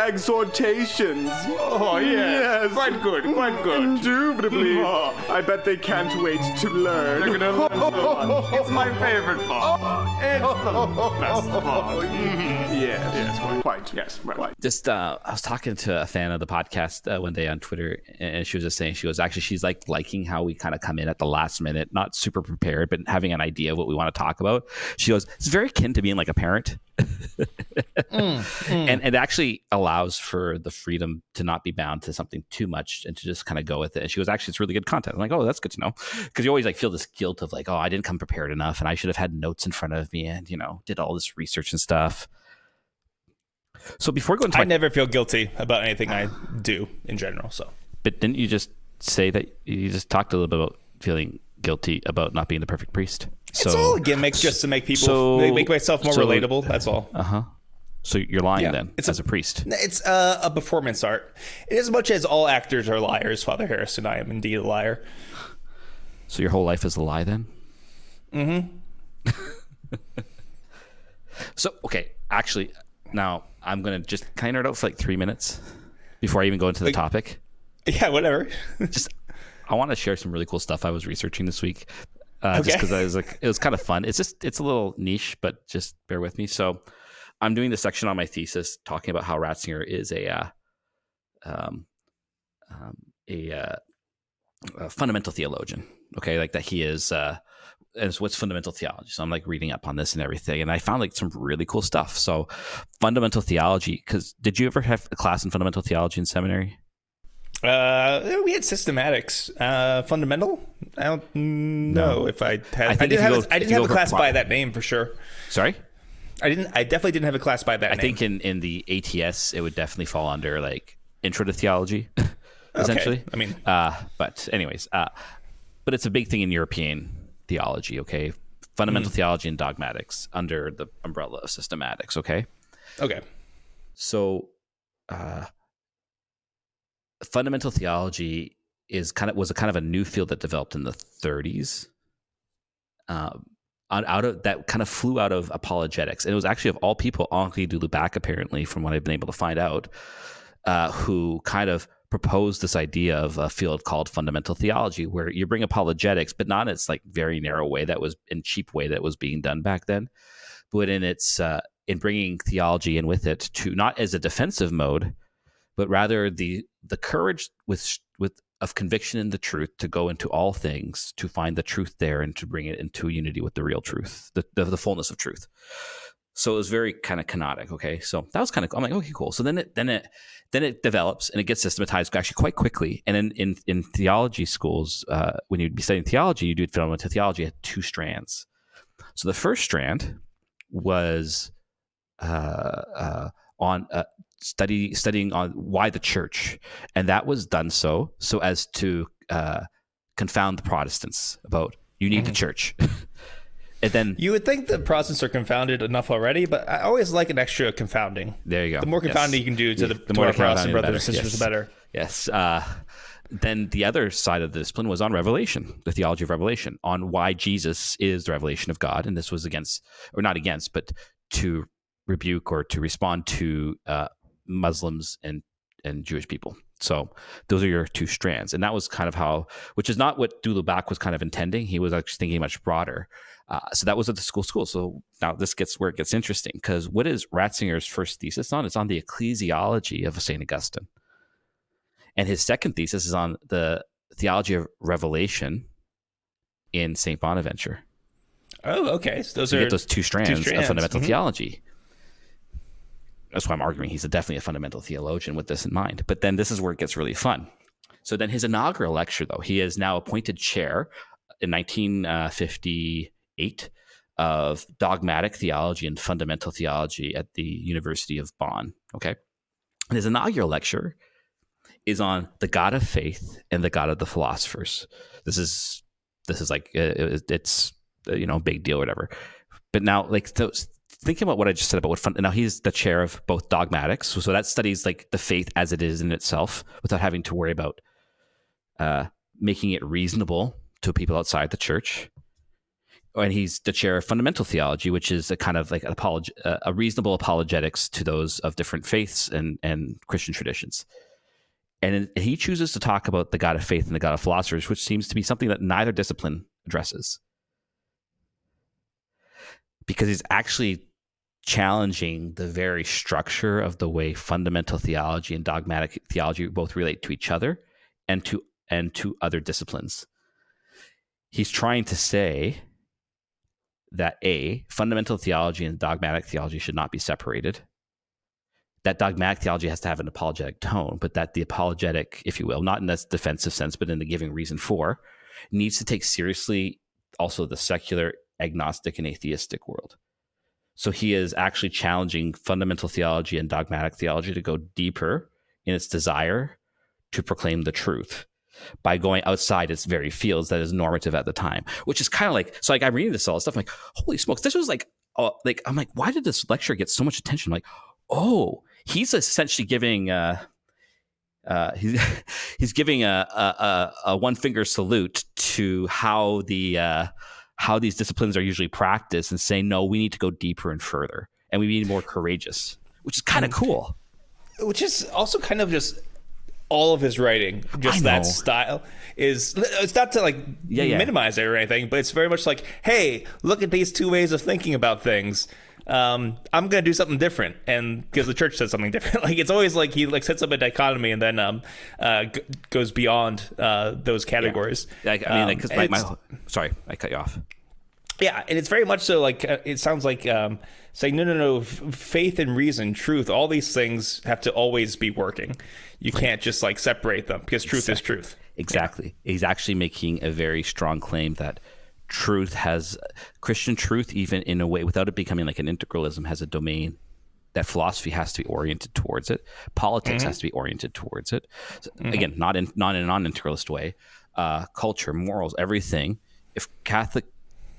[SPEAKER 4] exhortations. Oh, yes. Quite good, quite good. Indubitably. I bet they can't wait to learn. They're gonna learn so much. It's my favorite part. It's the best part. Yes, yes, quite, quite, yes, right, right.
[SPEAKER 1] just uh, I was talking to a fan of the podcast uh, one day on Twitter, and she was just saying she was actually she's like liking how we kind of come in at the last minute, not super prepared, but having an idea of what we want to talk about. She goes, it's very akin to being like a parent, Mm, mm. and and it actually allows for the freedom to not be bound to something too much and to just kind of go with it. And she goes, actually, it's really good content. I'm like, oh, that's good to know, because you always like feel this guilt of like, oh, I didn't come prepared enough, and I should have had notes in front of me, and you know, did all this research and stuff. So before going go into
[SPEAKER 2] I
[SPEAKER 1] my
[SPEAKER 2] never feel guilty about anything I do in general. So
[SPEAKER 1] But didn't you just say that you just talked a little bit about feeling guilty about not being the perfect priest? So,
[SPEAKER 2] it's all a gimmick just to make people
[SPEAKER 1] so-
[SPEAKER 2] make- myself more
[SPEAKER 1] so-
[SPEAKER 2] relatable. That's all.
[SPEAKER 1] uh huh. So you're lying
[SPEAKER 2] Yeah,
[SPEAKER 1] then,
[SPEAKER 2] it's
[SPEAKER 1] as
[SPEAKER 2] a-
[SPEAKER 1] a, priest.
[SPEAKER 2] It's uh, a performance art. In as much as all actors are liars, Father Harris and I am indeed a liar.
[SPEAKER 1] So your whole life is a lie then. Mm-hmm. so okay, actually, now I'm gonna just kind of nerd out for like three minutes before I even go into the topic.
[SPEAKER 2] Yeah, whatever.
[SPEAKER 1] just I want to share some really cool stuff I was researching this week. Uh, Just because I was like, it was kind of fun. It's just it's a little niche, but just bear with me. So, I'm doing the section on my thesis talking about how Ratzinger is a uh, um, um, a, uh, a fundamental theologian. Okay, like that he is. Uh, what's fundamental theology? So I'm like reading up on this and everything, and I found like some really cool stuff. So, fundamental theology. Because did you ever have a class in fundamental theology in seminary?
[SPEAKER 2] Uh, we had systematics. Uh, fundamental. I don't know if I had. I,
[SPEAKER 1] think
[SPEAKER 2] didn't have.
[SPEAKER 1] go-
[SPEAKER 2] a, I didn't have a class by that name for sure.
[SPEAKER 1] Sorry.
[SPEAKER 2] I didn't. I definitely didn't have a class by that name.
[SPEAKER 1] I
[SPEAKER 2] name.
[SPEAKER 1] think in, in the ATS, it would definitely fall under like intro to theology, essentially.
[SPEAKER 2] I mean-
[SPEAKER 1] uh, but anyways, uh, but it's a big thing in European theology. Okay, fundamental theology and dogmatics under the umbrella of systematics. Okay,
[SPEAKER 2] Okay.
[SPEAKER 1] so uh, fundamental theology is kind of was a kind of a new field that developed in the 30s. Um, out of that kind of flew out of apologetics, and it was actually of all people Henri de Lubac, apparently, from what I've been able to find out, uh, who kind of proposed this idea of a field called fundamental theology, where you bring apologetics, but not in its like very narrow way that was in cheap way that was being done back then, but in its uh, in bringing theology in with it to not as a defensive mode, but rather the the courage with with of conviction in the truth to go into all things to find the truth there and to bring it into unity with the real truth, the the, the fullness of truth. So it was very kind of canonic. Okay, so that was kind of I'm like okay cool. So then it then it then it develops and it gets systematized actually quite quickly. And in in, in theology schools, uh, when you'd be studying theology, you do fundamental theology had two strands. So the first strand was uh, uh, on uh, study studying on why the church, and that was done so so as to uh, confound the Protestants about you need the church. and then
[SPEAKER 2] You would think the Protestants are confounded enough already, but I always like an extra confounding.
[SPEAKER 1] there you go.
[SPEAKER 2] The more
[SPEAKER 1] Yes.
[SPEAKER 2] confounding you can do to the,
[SPEAKER 1] the
[SPEAKER 2] to
[SPEAKER 1] more
[SPEAKER 2] Protestant brothers and sisters,
[SPEAKER 1] better.
[SPEAKER 2] the better.
[SPEAKER 1] Yes. Uh, then the other side of the discipline was on revelation, the theology of revelation, on why Jesus is the revelation of God. And this was against, or not against, but to rebuke or to respond to uh, Muslims and and Jewish people. So those are your two strands, and that was kind of how, which is not what de Lubac was kind of intending. He was actually thinking much broader. Uh, so that was at the school school. So now this gets where it gets interesting because what is Ratzinger's first thesis on? It's on the ecclesiology of Saint Augustine, and his second thesis is on the theology of revelation in Saint Bonaventure.
[SPEAKER 2] Oh, okay. So those
[SPEAKER 1] you
[SPEAKER 2] are
[SPEAKER 1] get those two strands,
[SPEAKER 2] strands,
[SPEAKER 1] of fundamental
[SPEAKER 2] mhm.
[SPEAKER 1] theology. That's why I'm arguing he's a, definitely a fundamental theologian with this in mind. But then this is where it gets really fun. So then his inaugural lecture, though, he is now appointed chair in 1958 of dogmatic theology and fundamental theology at the University of Bonn. Okay. And his inaugural lecture is on the God of faith and the God of the philosophers. This is this is like uh, it's you know big deal or whatever. But now like those thinking about what I just said about what fun, now he's the chair of both dogmatics, so, so that studies like the faith as it is in itself without having to worry about uh, making it reasonable to people outside the church. And he's the chair of fundamental theology, which is a kind of like an apolog- a reasonable apologetics to those of different faiths and, and Christian traditions. And he chooses to talk about the God of faith and the God of philosophers, which seems to be something that neither discipline addresses. Because he's actually challenging the very structure of the way fundamental theology and dogmatic theology both relate to each other and to and to other disciplines. He's trying to say that a fundamental theology and dogmatic theology should not be separated that dogmatic theology has to have an apologetic tone, but that the apologetic, if you will, not in this defensive sense, but in the giving reason for, needs to take seriously also the secular, agnostic, and atheistic world. So he is actually challenging fundamental theology and dogmatic theology to go deeper in its desire to proclaim the truth by going outside its very fields that is normative at the time, which is kind of like so. Like I'm reading this all this stuff, I'm like, holy smokes, this was like, uh, like I'm like, why did this lecture get so much attention? I'm like, oh, he's essentially giving uh uh he's he's giving a a, a, a one finger salute to how the uh how these disciplines are usually practiced and say, no we need to go deeper and further and we need more courageous which is kind of cool.
[SPEAKER 2] Which is also kind of just all of his writing just that style is it's not to like
[SPEAKER 1] Yeah, yeah.
[SPEAKER 2] minimize it or anything but it's very much like hey look at these two ways of thinking about things um, i'm gonna do something different and because the church says something different like it's always like he like sets up a dichotomy and then um, uh, g- goes beyond uh, those categories
[SPEAKER 1] like, i mean like
[SPEAKER 2] Um, and
[SPEAKER 1] my, my sorry i cut you off
[SPEAKER 2] yeah, and it's very much so like uh, it sounds like um, saying no, no, no. F- faith and reason, truth, all these things have to always be working. You can't just like separate them because truth is truth.
[SPEAKER 1] Exactly. He's actually making a very strong claim that truth has Christian truth, even in a way, without it becoming like an integralism, has a domain that philosophy has to be oriented towards it. Politics has to be oriented towards it. So, Again, not in not in a non-integralist way. Uh, culture, morals, everything. If Catholic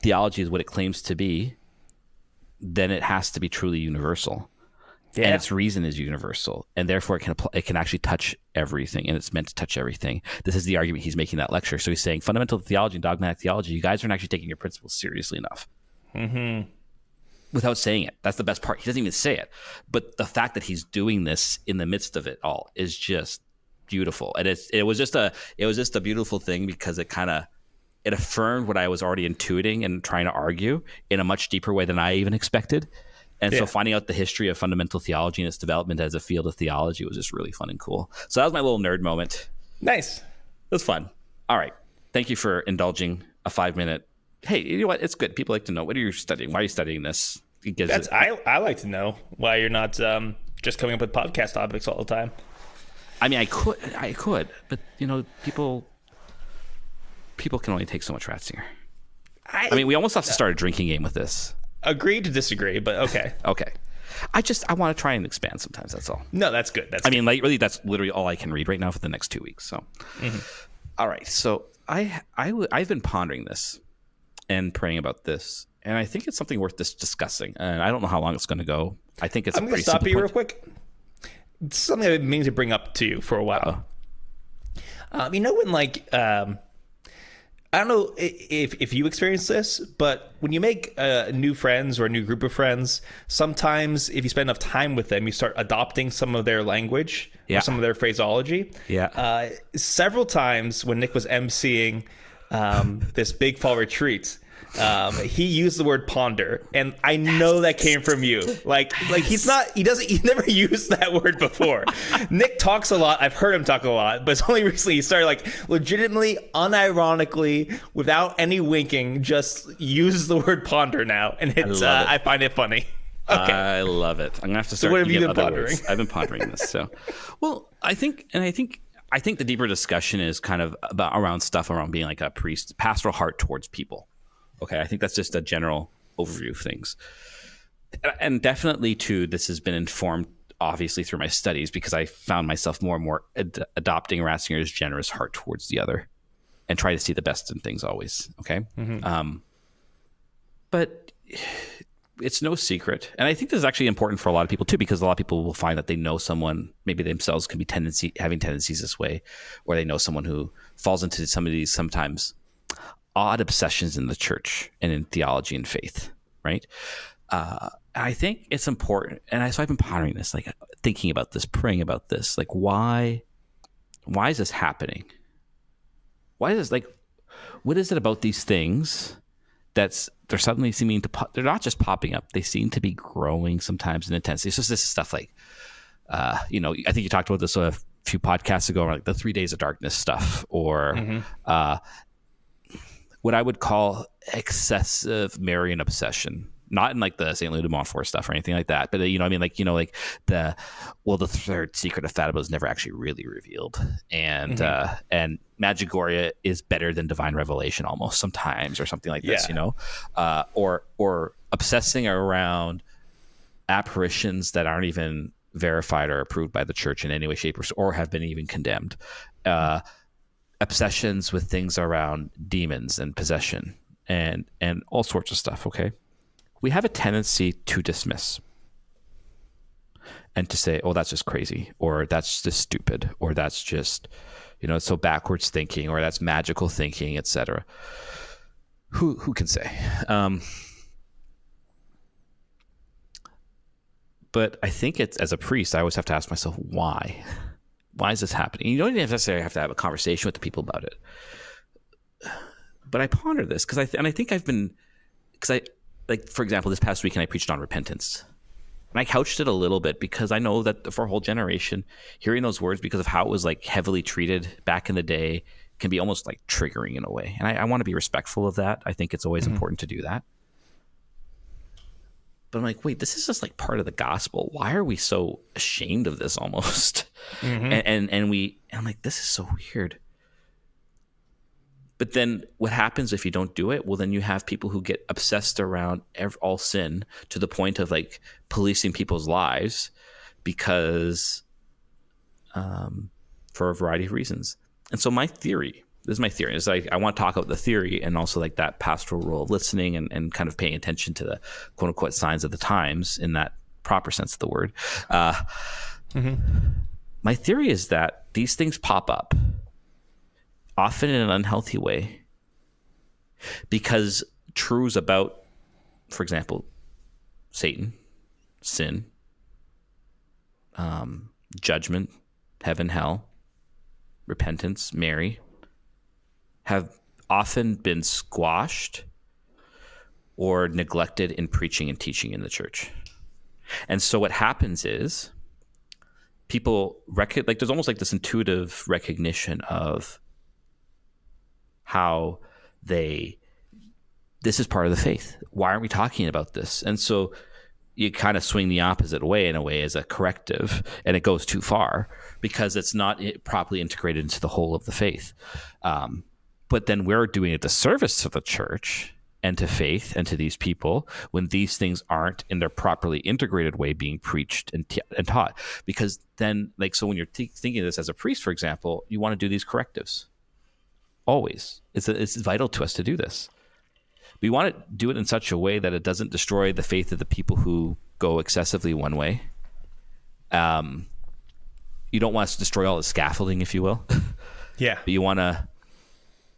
[SPEAKER 1] theology is what it claims to be, then it has to be truly universal and its reason is universal, and therefore it can apply, it can actually touch everything, and it's meant to touch everything. This is the argument he's making in that lecture. So he's saying fundamental theology and dogmatic theology, you guys aren't actually taking your principles seriously enough. Mm-hmm. Without saying it, that's the best part. He doesn't even say it, but the fact that he's doing this in the midst of it all is just beautiful, and it's it was just a it was just a beautiful thing because it kind of it affirmed what I was already intuiting and trying to argue in a much deeper way than I even expected. And
[SPEAKER 2] Yeah.
[SPEAKER 1] so finding out the history of fundamental theology and its development as a field of theology was just really fun and cool. So that was my little nerd moment.
[SPEAKER 2] Nice.
[SPEAKER 1] It was fun. All right. Thank you for indulging a five minute. Hey, you know what? It's good. People like to know. What are you studying? Why are you studying this?
[SPEAKER 2] That's
[SPEAKER 1] it-
[SPEAKER 2] I. I like to know why you're not um, just coming up with podcast topics all the time.
[SPEAKER 1] I mean, I could, I could, but you know, people, people can only take so much Ratzinger.
[SPEAKER 2] I,
[SPEAKER 1] I mean, we almost have to start a drinking game with this.
[SPEAKER 2] Agree to disagree, but okay.
[SPEAKER 1] Okay. I just I want to try and expand sometimes. That's all.
[SPEAKER 2] No, that's good. That's
[SPEAKER 1] I mean, like really, that's literally all I can read right now for the next two weeks. So,
[SPEAKER 2] Mm-hmm.
[SPEAKER 1] All right. So I I w- I've been pondering this and praying about this, and I think it's something worth dis- discussing. And I don't know how long it's going to go. I think it's.
[SPEAKER 2] I'm going to
[SPEAKER 1] pretty
[SPEAKER 2] stop you real quick. It's something I've been meaning to bring up to you for a while. Um, you know when like um, I don't know if if you experience this, but when you make uh, new friends or a new group of friends, sometimes if you spend enough time with them, you start adopting some of their language
[SPEAKER 1] Yeah.
[SPEAKER 2] or some of their phraseology.
[SPEAKER 1] Yeah.
[SPEAKER 2] Uh, several times when Nick was emceeing um, this big fall retreat. Um, he used the word ponder, and I know that came from you. Like, like he's not, he doesn't, he never used that word before. Nick talks a lot. I've heard him talk a lot, but it's only recently he started like legitimately, unironically, without any winking, just use the word ponder now, and it's,
[SPEAKER 1] love
[SPEAKER 2] uh,
[SPEAKER 1] it.
[SPEAKER 2] I find it funny. Okay.
[SPEAKER 1] I love it. I'm gonna have to start.
[SPEAKER 2] what have you been
[SPEAKER 1] other words.
[SPEAKER 2] pondering?
[SPEAKER 1] I've been pondering this. So, well, I think, and I think, I think the deeper discussion is kind of about around stuff around being like a priest, pastoral heart towards people. Okay, I think that's just a general overview of things, And- definitely too. This has been informed obviously through my studies because I found myself more and more ad- adopting Ratzinger's generous heart towards the other, and try to see the best in things always. Okay, um, but it's no secret, and I think this is actually important for a lot of people too, because a lot of people will find that they know someone, maybe themselves can be tendency having tendencies this way, or they know someone who falls into some of these sometimes odd obsessions in the church and in theology and faith, right? Uh, I think it's important, and I, so I've been pondering this, like thinking about this, praying about this, like why, why is this happening? Why is this like, what is it about these things that's they're suddenly seeming to pop, they're not just popping up they seem to be growing sometimes in intensity so this is stuff like uh, you know i think you talked about this a few podcasts ago like the three days of darkness stuff or uh, what i would call excessive marian obsession not in like the St. Louis de Montfort stuff or anything like that, but uh, you know, I mean, like you know, like the well, the third secret of Fatima was never actually really revealed, and uh, and Medjugorje is better than divine revelation almost sometimes, or something like this,
[SPEAKER 2] Yeah.
[SPEAKER 1] you know, uh, or or obsessing around apparitions that aren't even verified or approved by the church in any way, shape, or, or have been even condemned. Uh, obsessions with things around demons and possession and and all sorts of stuff. Okay, we have a tendency to dismiss and to say, "Oh, that's just crazy," or "That's just stupid," or "That's just you know so backwards thinking," or "That's magical thinking," etc. Who who can say? Um, but I think it's as a priest, I always have to ask myself why. Why is this happening? You don't even necessarily have to have a conversation with the people about it. But I ponder this because I th- and I think I've been because I like for example this past weekend I preached on repentance. And I couched it a little bit because I know that for a whole generation, hearing those words because of how it was like heavily treated back in the day can be almost like triggering in a way. And I, I want to be respectful of that. I think it's always mm-hmm. important to do that. But I'm like, wait, this is just like part of the gospel. Why are we so ashamed of this almost? And, and and we, and I'm like, this is so weird. But then what happens if you don't do it? Well, then you have people who get obsessed around ev- all sin to the point of like policing people's lives because um, for a variety of reasons. And so my theory, this is my theory, is like I want to talk about the theory and also like that pastoral role of listening and, and kind of paying attention to the quote unquote signs of the times in that proper sense of the word. Uh, My theory is that these things pop up often in an unhealthy way because truths about, for example, Satan, sin, um, judgment, heaven, hell, repentance, Mary, have often been squashed or neglected in preaching and teaching in the church. And so what happens is people rec- like there's almost like this intuitive recognition of how they this is part of the faith. Why aren't we talking about this? And so you kind of swing the opposite way in a way as a corrective, and it goes too far because it's not properly integrated into the whole of the faith. Um, but then we're doing a disservice to the church and to faith and to these people when these things aren't in their properly integrated way being preached and, t- and taught. Because then, like, so when you're t- thinking of this as a priest, for example, you want to do these correctives. Always, it's it's vital to us to do this we want to do it in such a way that it doesn't destroy the faith of the people who go excessively one way. Um, you don't want us to destroy all the scaffolding, if you will,
[SPEAKER 2] Yeah.
[SPEAKER 1] but you want to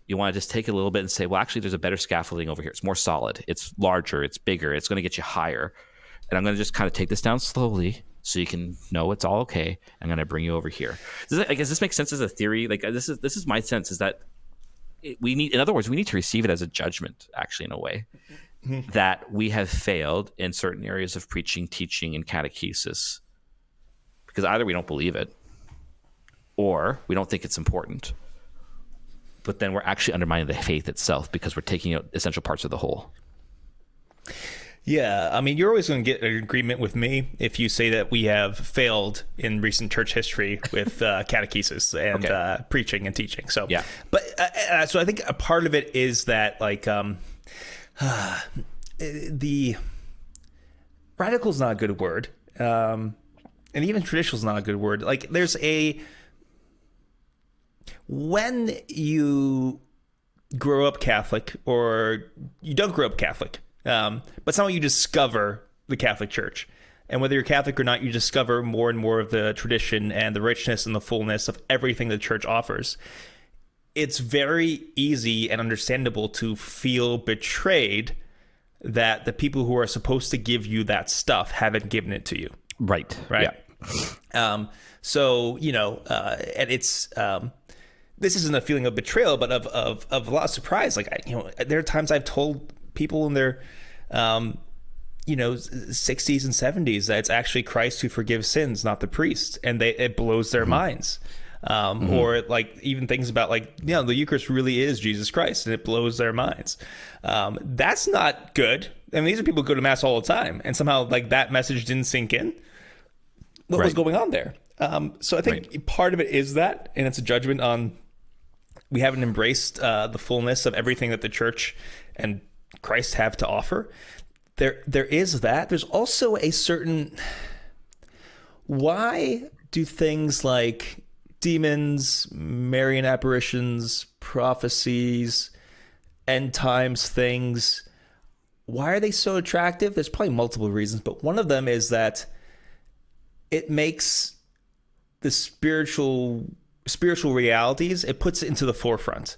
[SPEAKER 1] you want to just take it a little bit and say, well, actually, there's a better scaffolding over here. It's more solid. It's larger. It's bigger. It's going to get you higher. And I'm going to just kind of take this down slowly so you can know it's all okay. I'm going to bring you over here. Does, I guess this makes sense as a theory. Like uh, this is this is my sense is that it, we need, in other words, we need to receive it as a judgment, actually, in a way. that we have failed in certain areas of preaching, teaching, and catechesis because either we don't believe it or we don't think it's important but then we're actually undermining the faith itself because we're taking out essential parts of the whole
[SPEAKER 2] Yeah, I mean, you're always going to get an agreement with me if you say that we have failed in recent church history with uh, catechesis and
[SPEAKER 1] Okay.
[SPEAKER 2] uh, preaching and teaching. So,
[SPEAKER 1] Yeah.
[SPEAKER 2] But uh, uh, so I think a part of it is that like um, the radical is not a good word, um, and even traditional is not a good word. Like, there's a when you grow up Catholic or you don't grow up Catholic, um, but somehow you discover the Catholic Church. And whether you're Catholic or not, you discover more and more of the tradition and the richness and the fullness of everything the church offers. It's very easy and understandable to feel betrayed that the people who are supposed to give you that stuff haven't given it to you
[SPEAKER 1] right
[SPEAKER 2] right?
[SPEAKER 1] yeah
[SPEAKER 2] Um, so you know, uh, and it's um, this isn't a feeling of betrayal, but of of, of a lot of surprise. Like I, you know, there are times I've told people in their, um, you know, sixties and seventies that it's actually Christ who forgives sins, not the priest, and they it blows their minds. Um, Or like even things about like you know the Eucharist really is Jesus Christ, and it blows their minds. Um, that's not good. I mean, these are people who go to mass all the time, and somehow like that message didn't sink in what was going on there. Um, so I think part of it is that, and it's a judgment on we haven't embraced uh, the fullness of everything that the church and Christ have to offer. There, there is that. There's also a certain. Why do things like demons, Marian apparitions, prophecies, end times things? Why are they so attractive? There's probably multiple reasons, but one of them is that it makes the spiritual spiritual realities it puts it into the forefront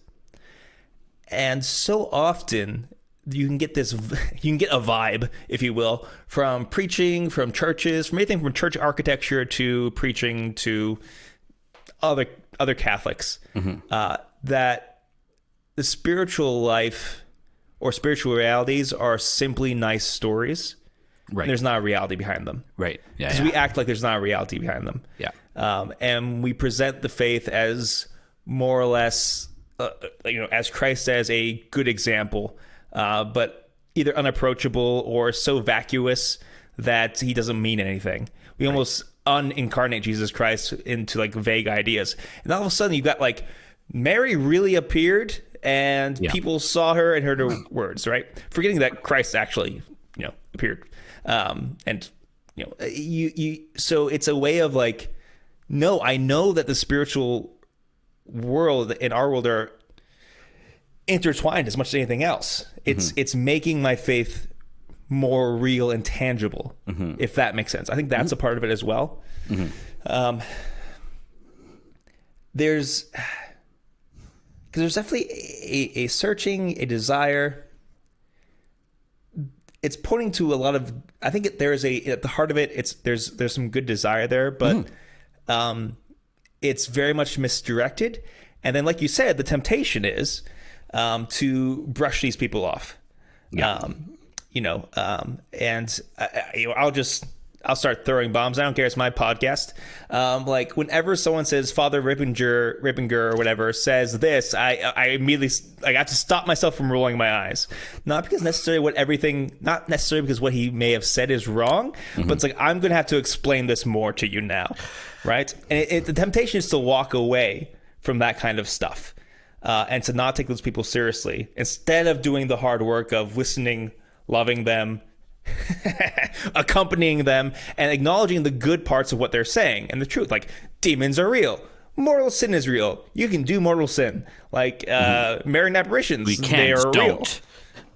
[SPEAKER 2] and so often you can get this you can get a vibe if you will from preaching from churches from anything from church architecture to preaching to other other catholics uh, that the spiritual life or spiritual realities are simply nice stories
[SPEAKER 1] right
[SPEAKER 2] and there's not a reality behind them
[SPEAKER 1] right yeah,
[SPEAKER 2] because
[SPEAKER 1] yeah.
[SPEAKER 2] we act like there's not a reality behind them.
[SPEAKER 1] Yeah.
[SPEAKER 2] Um, and we present the faith as more or less, uh, you know, as Christ as a good example, uh, but either unapproachable or so vacuous that he doesn't mean anything. We almost unincarnate Jesus Christ into like vague ideas, and all of a sudden you've got like Mary really appeared, and
[SPEAKER 1] Yeah.
[SPEAKER 2] people saw her and heard her words, right? Forgetting that Christ actually, you know, appeared, um, and you know, you you. So it's a way of like, no, I know that the spiritual world in our world are intertwined as much as anything else. It's mm-hmm. it's making my faith more real and tangible, mm-hmm. if that makes sense. I think that's mm-hmm. a part of it as well. Um, there's because there's definitely a, a searching, a desire. It's pointing to a lot of. I think it, there is a at the heart of it. It's there's there's some good desire there, but mm. Um, it's very much misdirected. And then, like you said, the temptation is um, to brush these people off. Um, you know, um, and I, I, you know, I'll just I'll start throwing bombs. I don't care. It's my podcast. Um, like whenever someone says Father Ripperger, Ripperger or whatever says this, I I immediately I got to stop myself from rolling my eyes. Not because necessarily what everything, not necessarily because what he may have said is wrong, but it's like I'm going to have to explain this more to you now, right? And it, it, the temptation is to walk away from that kind of stuff. Uh, and to not take those people seriously instead of doing the hard work of listening, loving them, accompanying them and acknowledging the good parts of what they're saying and the truth. Like demons are real. Mortal sin is real. You can do mortal sin. Like uh Marian apparitions.
[SPEAKER 1] we
[SPEAKER 2] they
[SPEAKER 1] can't
[SPEAKER 2] are real.
[SPEAKER 1] don't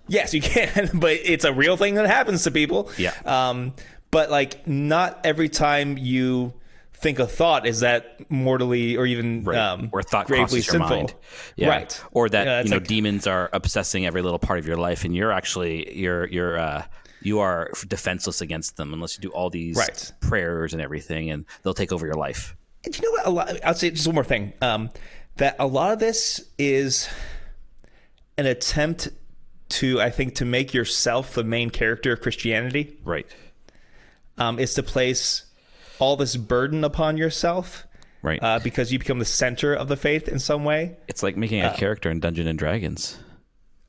[SPEAKER 2] Yes, you can, but it's a real thing that happens to people.
[SPEAKER 1] Yeah.
[SPEAKER 2] Um, but like not every time you think a thought is that mortally or even
[SPEAKER 1] Right.
[SPEAKER 2] um,
[SPEAKER 1] or thought
[SPEAKER 2] gravely sinful.
[SPEAKER 1] mind. Yeah.
[SPEAKER 2] Right.
[SPEAKER 1] Or that
[SPEAKER 2] Yeah,
[SPEAKER 1] you know
[SPEAKER 2] like-
[SPEAKER 1] demons are obsessing every little part of your life, and you're actually you're you're uh, you are defenseless against them unless you do all these
[SPEAKER 2] Right.
[SPEAKER 1] prayers and everything, and they'll take over your life.
[SPEAKER 2] And you know what? A lot. I'll say just one more thing. Um, that a lot of this is an attempt to, I think, to make yourself the main character of Christianity.
[SPEAKER 1] Right.
[SPEAKER 2] Um, is to place all this burden upon yourself
[SPEAKER 1] Right.
[SPEAKER 2] uh, because you become the center of the faith in some way.
[SPEAKER 1] it's like making
[SPEAKER 2] uh,
[SPEAKER 1] a character in Dungeon and Dragons.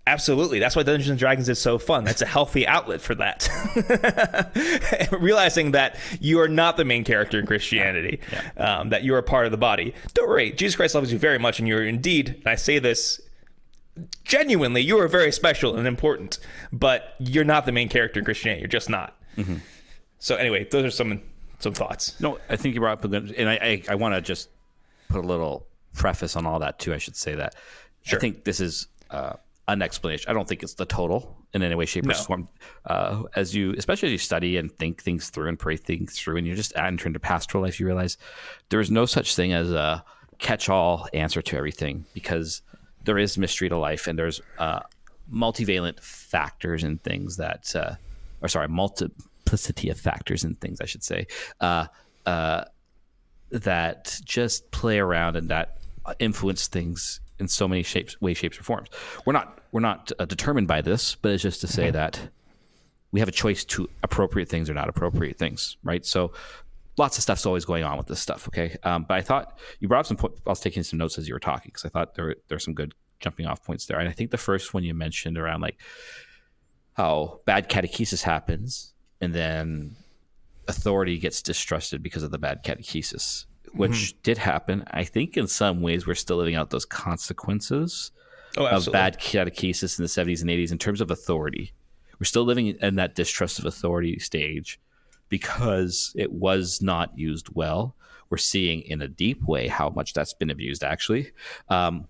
[SPEAKER 2] Absolutely. That's why Dungeons and Dragons is so fun. That's a healthy outlet for that. Realizing that you are not the main character in Christianity, um, that you are a part of the body. Don't worry, Jesus Christ loves you very much, and you're indeed, and I say this genuinely, you are very special and important, but you're not the main character in Christianity. You're just not. So, anyway, those are some some thoughts.
[SPEAKER 1] No, I think you brought up and I I, I want to just put a little preface on all that too. I should say that I think this is uh, an explanation. I don't think it's the total in any way, shape, or form. Uh, as you, especially as you study and think things through and pray things through, and you're just entering into pastoral life, you realize there is no such thing as a catch-all answer to everything because there is mystery to life, and there's uh, multivalent factors and things that, uh, or sorry, multiplicity of factors and things, I should say. Uh, uh, that just play around and that influence things in so many shapes, ways, shapes, or forms. We're not we're not uh, determined by this, but it's just to say that we have a choice to appropriate things or not appropriate things, right? So lots of stuff's always going on with this stuff. Okay, um, but I thought you brought up some. Po- I was taking some notes as you were talking because I thought there were, there's some good jumping off points there. And I think the first one you mentioned around like how bad catechesis happens, and then authority gets distrusted because of the bad catechesis, which did happen. I think in some ways we're still living out those consequences
[SPEAKER 2] Oh,
[SPEAKER 1] of bad catechesis in the 70s and 80s in terms of authority. We're still living in that distrust of authority stage because it was not used well. We're seeing in a deep way how much that's been abused, actually. Um,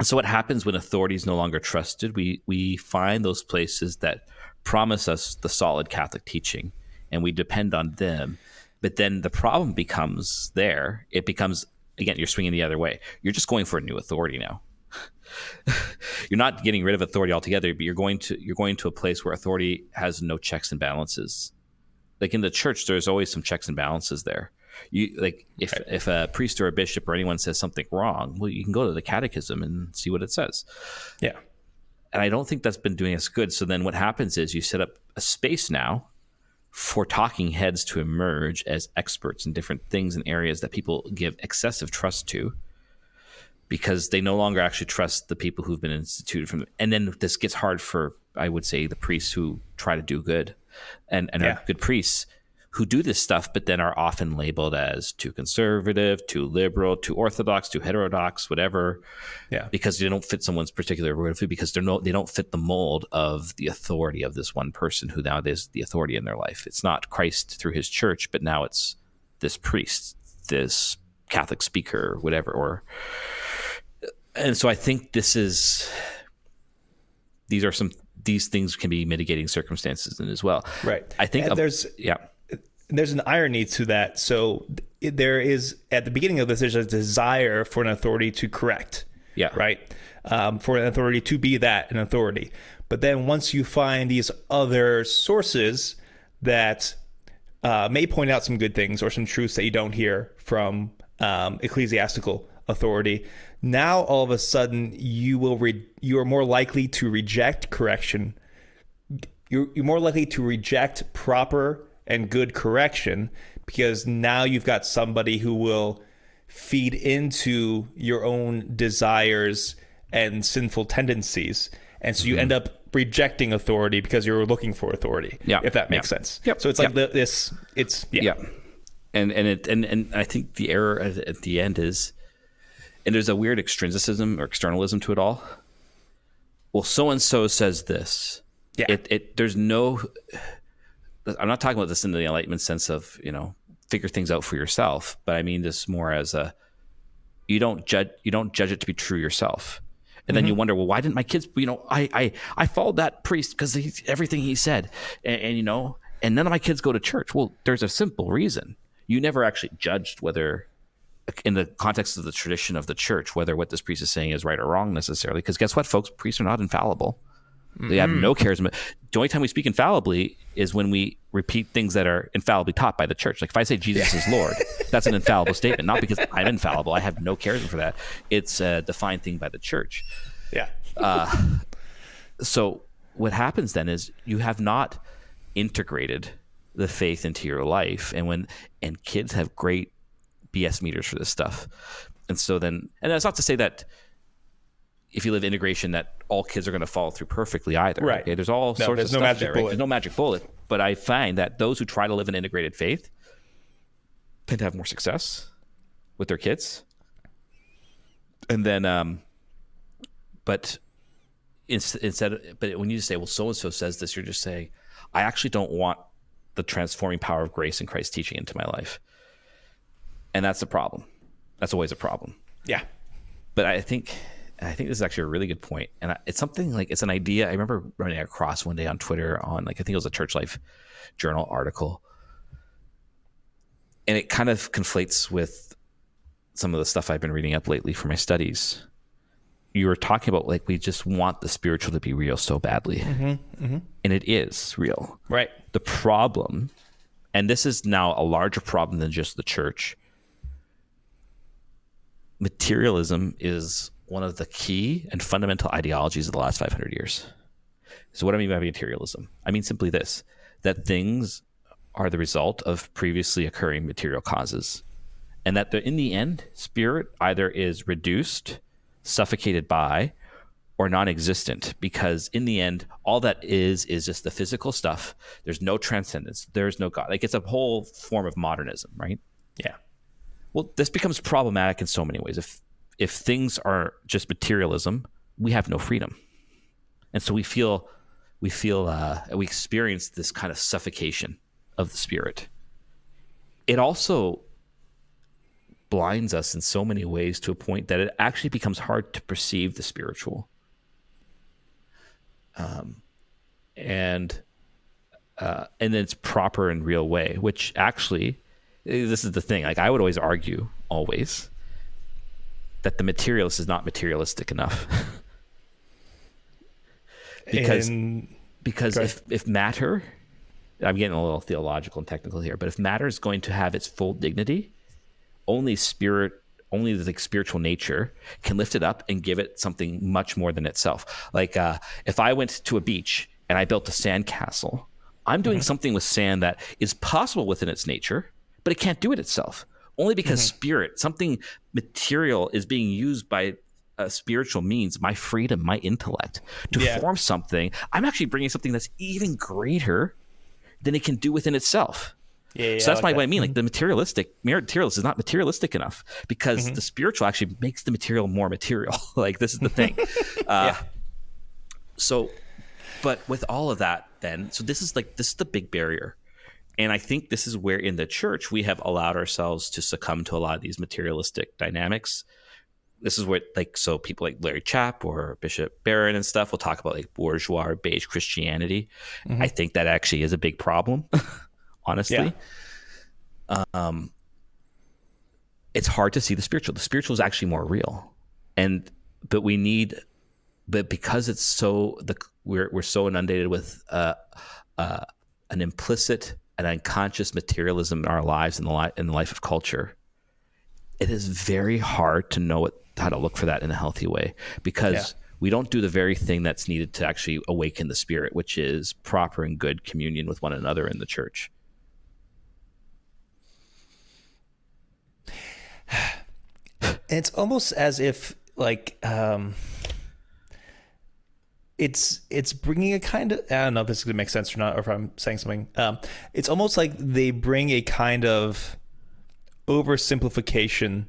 [SPEAKER 1] so, what happens when authority is no longer trusted? We we find those places that promise us the solid Catholic teaching, and we depend on them. But then the problem becomes there. It becomes again, you're swinging the other way. You're just going for a new authority now you're not getting rid of authority altogether, but you're going to you're going to a place where authority has no checks and balances. Like in the church, there's always some checks and balances there. You like if if a priest or a bishop or anyone says something wrong, well, you can go to the catechism and see what it says.
[SPEAKER 2] yeah.
[SPEAKER 1] And I don't think that's been doing us good. So then what happens is you set up a space now for talking heads to emerge as experts in different things and areas that people give excessive trust to because they no longer actually trust the people who've been instituted from them. and then this gets hard for I would say the priests who try to do good and, and
[SPEAKER 2] Yeah.
[SPEAKER 1] are good priests who do this stuff but then are often labeled as too conservative, too liberal, too orthodox, too heterodox, whatever
[SPEAKER 2] Yeah.
[SPEAKER 1] because they don't fit someone's particular worldview because they're no they don't fit the mold of the authority of this one person who now is the authority in their life. It's not Christ through his church, but now it's this priest, this Catholic speaker, whatever. Or and so I think this is these are some these things can be mitigating circumstances in as well.
[SPEAKER 2] Right.
[SPEAKER 1] I think
[SPEAKER 2] there's
[SPEAKER 1] yeah.
[SPEAKER 2] There's an irony to that. So there is at the beginning of this, there's a desire for an authority to correct.
[SPEAKER 1] Yeah.
[SPEAKER 2] Right. Um, for an authority to be that an authority, but then once you find these other sources that uh, may point out some good things or some truths that you don't hear from um, ecclesiastical authority. Now all of a sudden you will re- you are more likely to reject correction you're, you're more likely to reject proper and good correction because now you've got somebody who will feed into your own desires and sinful tendencies. And so you end up rejecting authority because you're looking for authority.
[SPEAKER 1] Mm-hmm. Yeah,
[SPEAKER 2] If that makes
[SPEAKER 1] yeah.
[SPEAKER 2] sense.
[SPEAKER 1] Yep,
[SPEAKER 2] So it's like
[SPEAKER 1] yep.
[SPEAKER 2] this, it's, yeah.
[SPEAKER 1] yeah and and it and, and i think the error at, at the end is and there's a weird extrinsicism or externalism to it all well so and so says this
[SPEAKER 2] Yeah.
[SPEAKER 1] it, it there's no i'm not talking about this in the enlightenment sense of you know figure things out for yourself but i mean this more as a you don't judge you don't judge it to be true yourself. And then you mm-hmm. wonder well why didn't my kids you know i i i followed that priest because everything he said. And, and you know and none of my kids go to church. Well there's a simple reason. You never actually judged whether in the context of the tradition of the church whether what this priest is saying is right or wrong necessarily because guess what folks? Priests are not infallible they have no mm-hmm. charisma the only time we speak infallibly is when we repeat things that are infallibly taught by the church. Like if i say jesus is lord that's an infallible statement not because i'm infallible. I have no charisma for that. It's a defined thing by the church.
[SPEAKER 2] Yeah.
[SPEAKER 1] Uh, so what happens then is you have not integrated the faith into your life and when and kids have great bs meters for this stuff. And so then and that's not to say that if you live integration that all kids are going to follow through perfectly either
[SPEAKER 2] Right.
[SPEAKER 1] okay? there's all
[SPEAKER 2] No,
[SPEAKER 1] sorts
[SPEAKER 2] there's
[SPEAKER 1] of
[SPEAKER 2] no
[SPEAKER 1] stuff
[SPEAKER 2] magic
[SPEAKER 1] there, right?
[SPEAKER 2] bullet.
[SPEAKER 1] there's no magic bullet but i find that those who try to live an integrated faith tend to have more success with their kids and then um but instead of, but when you say well so and so says this you're just saying i actually don't want the transforming power of grace and christ's teaching into my life and that's a problem that's always a problem
[SPEAKER 2] Yeah.
[SPEAKER 1] but i think i think this is actually a really good point. And I, it's something like it's an idea i remember running across one day on twitter on like i think it was a church life journal article. And it kind of conflates with some of the stuff i've been reading up lately for my studies. You were talking about like we just want the spiritual to be real so badly. Mm-hmm, mm-hmm. And it is real.
[SPEAKER 2] Right.
[SPEAKER 1] the problem and this is now a larger problem than just the church materialism is one of the key and fundamental ideologies of the last 500 years. So what do i mean by materialism i mean simply this that things are the result of previously occurring material causes and that the, in the end spirit either is reduced suffocated by or non-existent because in the end all that is is just the physical stuff. There's no transcendence. There's no god. Like it's a whole form of modernism right?
[SPEAKER 2] Yeah.
[SPEAKER 1] well this becomes problematic in so many ways. If if things are just materialism we have no freedom. And so we feel we feel uh, we experience this kind of suffocation of the spirit. It also blinds us in so many ways to a point that it actually becomes hard to perceive the spiritual. Um, and uh, in its proper and real way which actually this is the thing. Like i would always argue always that the materialist is not materialistic enough. Because because if, if matter i'm getting a little theological and technical here but if matter is going to have its full dignity only spirit only the like, spiritual nature can lift it up and give it something much more than itself. Like uh, if i went to a beach and i built a sand castle i'm doing something with sand that is possible within its nature but it can't do it itself only because spirit something material is being used by a spiritual means my freedom my intellect to
[SPEAKER 2] Yeah.
[SPEAKER 1] form something i'm actually bringing something that's even greater than it can do within itself
[SPEAKER 2] yeah, yeah,
[SPEAKER 1] so that's
[SPEAKER 2] like
[SPEAKER 1] why what I mean. Like the materialistic, materialist is not materialistic enough because
[SPEAKER 2] Mm-hmm.
[SPEAKER 1] the spiritual actually makes the material more material. like this is the thing. uh, So, but with all of that, then so this is like this is the big barrier, and I think this is where in the church we have allowed ourselves to succumb to a lot of these materialistic dynamics. This is what like so people like Larry Chapp or Bishop Barron and stuff will talk about like bourgeois or beige Christianity.
[SPEAKER 2] Mm-hmm.
[SPEAKER 1] I think that actually is a big problem, honestly Um, it's hard to see the spiritual. The spiritual is actually more real, and but we need, but because it's so the we're we're so inundated with uh, uh, an implicit and unconscious materialism in our lives in the li- in the life of culture. It is very hard to know what, how to look for that in a healthy way because
[SPEAKER 2] Yeah.
[SPEAKER 1] we don't do the very thing that's needed to actually awaken the spirit, which is proper and good communion with one another in the church.
[SPEAKER 2] It's almost as if like um it's it's bringing a kind of I don't know if this is gonna make sense or not, or if I'm saying something. Um, it's almost like they bring a kind of oversimplification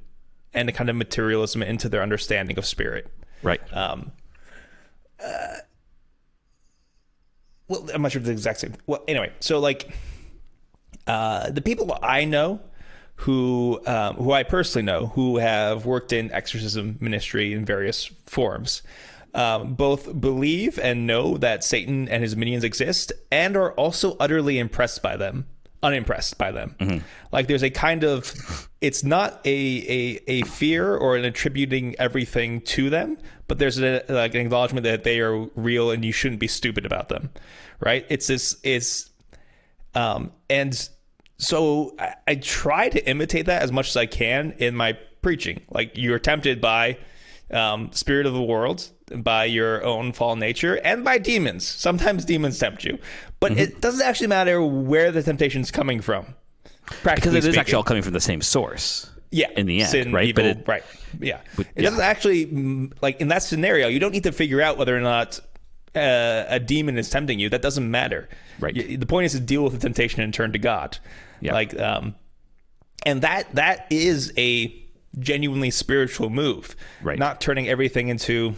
[SPEAKER 2] and a kind of materialism into their understanding of spirit.
[SPEAKER 1] Right.
[SPEAKER 2] Um, well, I'm not sure if the exact same. Well, anyway, so like uh, the people I know who um, who I personally know who have worked in exorcism ministry in various forms. Um, both believe and know that Satan and his minions exist, and are also utterly impressed by them. unimpressed by them. Like there's a kind of it's not a, a a fear or an attributing everything to them, but there's a, like an acknowledgement that they are real and you shouldn't be stupid about them. Right? It's this it's um and so I, I try to imitate that as much as I can in my preaching. Like you're tempted by um, spirit of the world, by your own fallen nature, and by demons. Sometimes demons tempt you, but it doesn't actually matter where the temptation is coming from.
[SPEAKER 1] because it is
[SPEAKER 2] speaking.
[SPEAKER 1] actually all coming from the same source.
[SPEAKER 2] yeah,
[SPEAKER 1] in the end,
[SPEAKER 2] sin,
[SPEAKER 1] right?
[SPEAKER 2] Evil,
[SPEAKER 1] But it-
[SPEAKER 2] right, yeah. it
[SPEAKER 1] yeah.
[SPEAKER 2] doesn't actually mm, like in that scenario. You don't need to figure out whether or not uh, a demon is tempting you. That doesn't matter.
[SPEAKER 1] Right.
[SPEAKER 2] The point is to deal with the temptation and turn to God.
[SPEAKER 1] Yeah.
[SPEAKER 2] Like, um, and that that is a genuinely spiritual move.
[SPEAKER 1] Right.
[SPEAKER 2] Not turning everything into.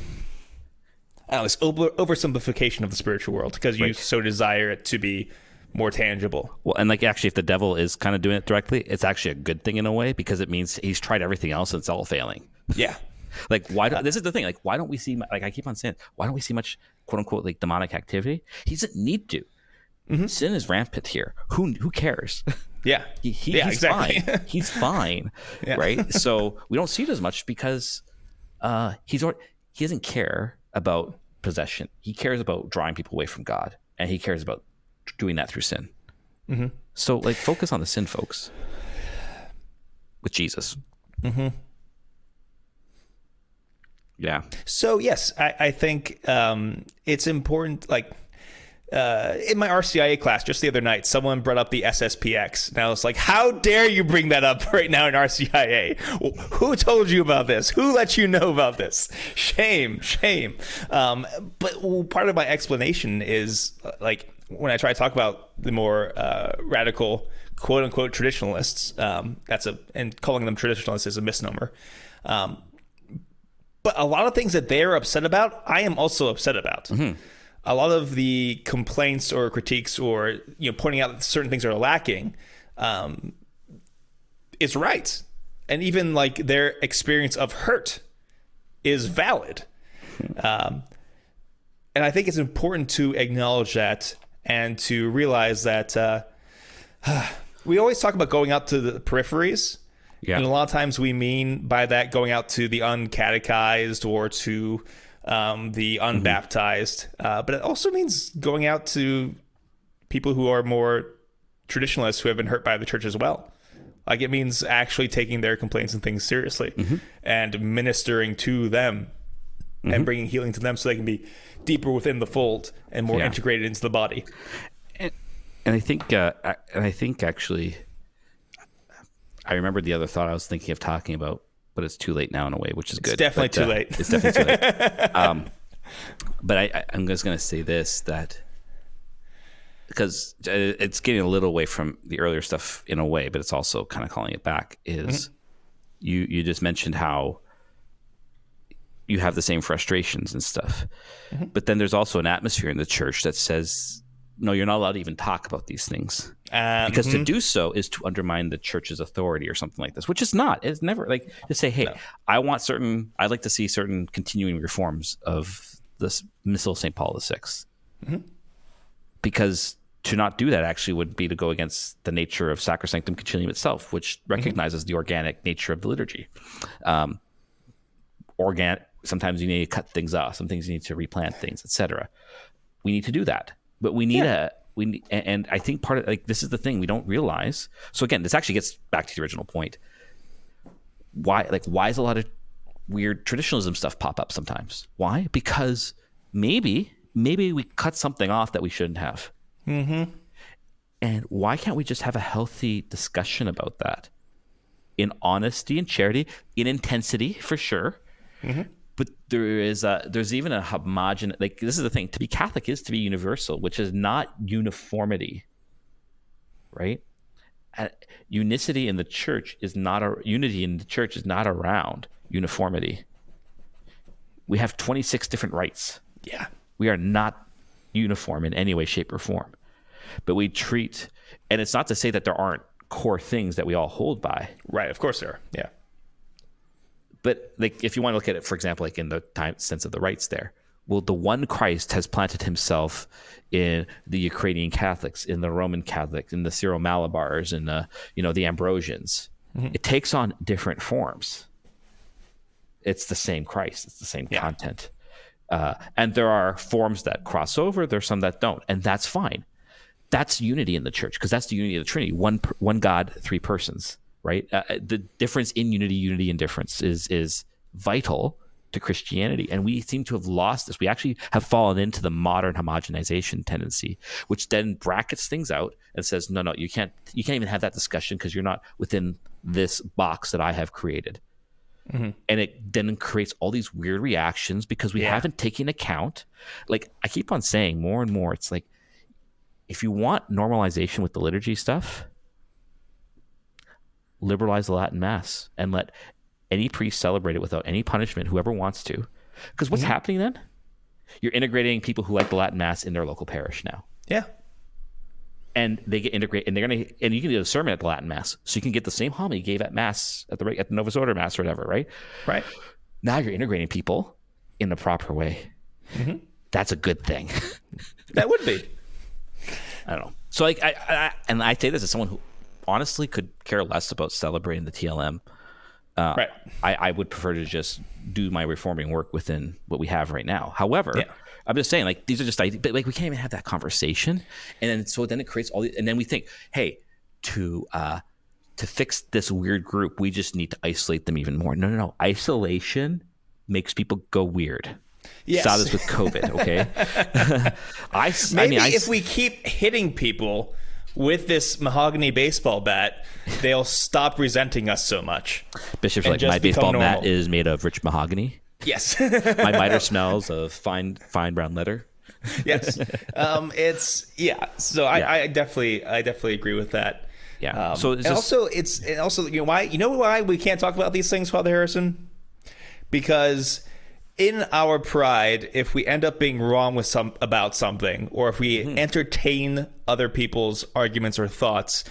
[SPEAKER 2] I don't know, over, oversimplification of the spiritual world because you
[SPEAKER 1] Right.
[SPEAKER 2] so desire it to be more tangible.
[SPEAKER 1] Well, and like actually, if the devil is kind of doing it directly, it's actually a good thing in a way because it means he's tried everything else and it's all failing.
[SPEAKER 2] Yeah.
[SPEAKER 1] Like, why? Do, this is the thing. Like, why don't we see? Like, I keep on saying, why don't we see much quote unquote like demonic activity? He doesn't need to. Sin is rampant here. Who who cares?
[SPEAKER 2] Yeah.
[SPEAKER 1] He, he-
[SPEAKER 2] yeah,
[SPEAKER 1] he's
[SPEAKER 2] exactly.
[SPEAKER 1] fine. He's fine,
[SPEAKER 2] Yeah.
[SPEAKER 1] right? So we don't see it as much because uh, he's already, he doesn't care about possession. He cares about drawing people away from God, and he cares about doing that through sin.
[SPEAKER 2] Mm-hmm.
[SPEAKER 1] So, like, focus on the sin, folks, with Jesus. Mm-hmm. Yeah,
[SPEAKER 2] So yes, I, I think um, it's important. Like uh, in my RCIA class just the other night, someone brought up the SSPX, and I was like, "How dare you bring that up right now in RCIA? Who told you about this? Who let you know about this? Shame, shame." Um, but part of my explanation is uh, like when I try to talk about the more uh, radical quote unquote traditionalists. Um, that's a and calling them traditionalists is a misnomer. Um, but a lot of things that they're upset about, I am also upset about. A lot of the complaints or critiques or you know pointing out that certain things are lacking um, is right, and even like their experience of hurt is valid. Um, and I think it's important to acknowledge that and to realize that uh, we always talk about going out to the peripheries.
[SPEAKER 1] Yeah.
[SPEAKER 2] And a lot of times we mean by that going out to the uncatechized or to um, the unbaptized. Uh, but it also means going out to people who are more traditionalists who have been hurt by the church as well. Like it means actually taking their complaints and things seriously and ministering to them and bringing healing to them so they can be deeper within the fold and more
[SPEAKER 1] Yeah.
[SPEAKER 2] integrated into the body.
[SPEAKER 1] and, and I think, uh, I- and I think actually, I remember the other thought I was thinking of talking about, but it's too late now in a way, which is good.
[SPEAKER 2] It's definitely
[SPEAKER 1] But,
[SPEAKER 2] too
[SPEAKER 1] uh,
[SPEAKER 2] late.
[SPEAKER 1] It's definitely too late. um, but I, I'm just going to say this that because uh, it's getting a little away from the earlier stuff in a way, but it's also kind of calling it back. Is you you just mentioned how you have the same frustrations and stuff, but then there's also an atmosphere in the church that says no, you're not allowed to even talk about these things
[SPEAKER 2] Um,
[SPEAKER 1] because to do so is to undermine the church's authority or something like this, which is not. It's never like to say, "Hey, I want certain. I'd like to see certain continuing reforms of this missal St. Paul VI," because to not do that actually would be to go against the nature of Sacrosanctum Concilium itself, which recognizes the organic nature of the liturgy. Um, organic. Sometimes you need to cut things off. Some things you need to replant things, etc. We need to do that, but we need a we and and I think part of like this is the thing we don't realize. So again, this actually gets back to the original point. Why like why is a lot of weird traditionalism stuff pop up sometimes? Why? Because maybe maybe we cut something off that we shouldn't have. Mm-hmm. And why can't we just have a healthy discussion about that? In honesty and charity, in intensity for sure. But there is a, there's even a homogen like this is the thing to be Catholic is to be universal, which is not uniformity, right? Uh, unicity in the church is not a unity in the church is not around uniformity. We have 26 different rites.
[SPEAKER 2] Yeah.
[SPEAKER 1] We are not uniform in any way, shape, or form. But we treat, and it's not to say that there aren't core things that we all hold by.
[SPEAKER 2] Right. Of course there are. Yeah.
[SPEAKER 1] But like, if you want to look at it, for example, like in the time sense of the rites, there, well, the one Christ has planted himself in the Ukrainian Catholics, in the Roman Catholics, in the Syro Malabars, in the you know the Ambrosians. It takes on different forms. It's the same Christ. It's the same content. Uh, and there are forms that cross over. There's some that don't, and that's fine. That's unity in the church because that's the unity of the Trinity: one one God, three persons. Right. Uh, the difference in unity, unity, and difference is is vital to Christianity, and we seem to have lost this. We actually have fallen into the modern homogenization tendency, which then brackets things out and says, "No, no, you can't. You can't even have that discussion because you're not within this box that I have created." and it then creates all these weird reactions because we
[SPEAKER 2] Yeah.
[SPEAKER 1] haven't taken account like i keep on saying more and more it's like if you want normalization with the liturgy stuff liberalize the latin mass and let any priest celebrate it without any punishment whoever wants to because what's happening then you're integrating people who like the latin mass in their local parish now
[SPEAKER 2] Yeah.
[SPEAKER 1] and they get integrated, and they're gonna, and you can do a sermon at the Latin Mass, so you can get the same homily you gave at Mass at the at the Novus Ordo Mass or whatever, right?
[SPEAKER 2] Right.
[SPEAKER 1] Now you're integrating people in the proper way. Mm-hmm. That's a good thing.
[SPEAKER 2] That would be.
[SPEAKER 1] I don't know. So like, I, I and I say this as someone who honestly could care less about celebrating the TLM.
[SPEAKER 2] right.
[SPEAKER 1] I, I would prefer to just do my reforming work within what we have right now. However,
[SPEAKER 2] Yeah.
[SPEAKER 1] I'm just saying, like these are just ideas, but like we can't even have that conversation, and then so then it creates all, the, and then we think, hey, to uh, to fix this weird group, we just need to isolate them even more. No, no, no. Isolation makes people go weird.
[SPEAKER 2] Yes.
[SPEAKER 1] Saw this with COVID. Okay, I
[SPEAKER 2] Maybe
[SPEAKER 1] mean, I,
[SPEAKER 2] if we keep hitting people with this mahogany baseball bat, they'll stop resenting us so much.
[SPEAKER 1] Bishops like my baseball mat
[SPEAKER 2] normal."
[SPEAKER 1] is made of rich mahogany.
[SPEAKER 2] Yes.
[SPEAKER 1] My miter smells of fine fine brown leather.
[SPEAKER 2] yes. Um, it's yeah. So I,
[SPEAKER 1] Yeah.
[SPEAKER 2] I definitely I definitely agree with that.
[SPEAKER 1] Yeah.
[SPEAKER 2] Um,
[SPEAKER 1] so it's
[SPEAKER 2] and
[SPEAKER 1] just,
[SPEAKER 2] also it's and also you know why you know why we can't talk about these things, Father Harrison? Because in our pride, if we end up being wrong with some about something, or if we
[SPEAKER 1] Mm-hmm.
[SPEAKER 2] entertain other people's arguments or thoughts,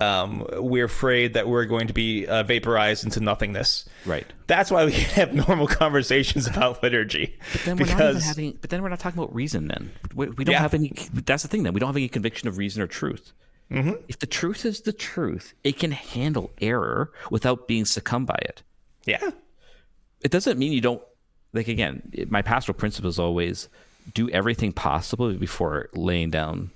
[SPEAKER 2] um, we're afraid that we're going to be uh, vaporized into nothingness.
[SPEAKER 1] Right.
[SPEAKER 2] That's why we have normal conversations about liturgy.
[SPEAKER 1] then we're not even
[SPEAKER 2] because
[SPEAKER 1] having. But then we're not talking about reason. Then we, we don't
[SPEAKER 2] Yeah.
[SPEAKER 1] have any. That's the thing. Then we don't have any conviction of reason or truth.
[SPEAKER 2] Mm-hmm.
[SPEAKER 1] If the truth is the truth, it can handle error without being succumbed by it.
[SPEAKER 2] yeah,
[SPEAKER 1] It doesn't mean you don't. Like again, it- my pastoral principle is always do everything possible before laying down.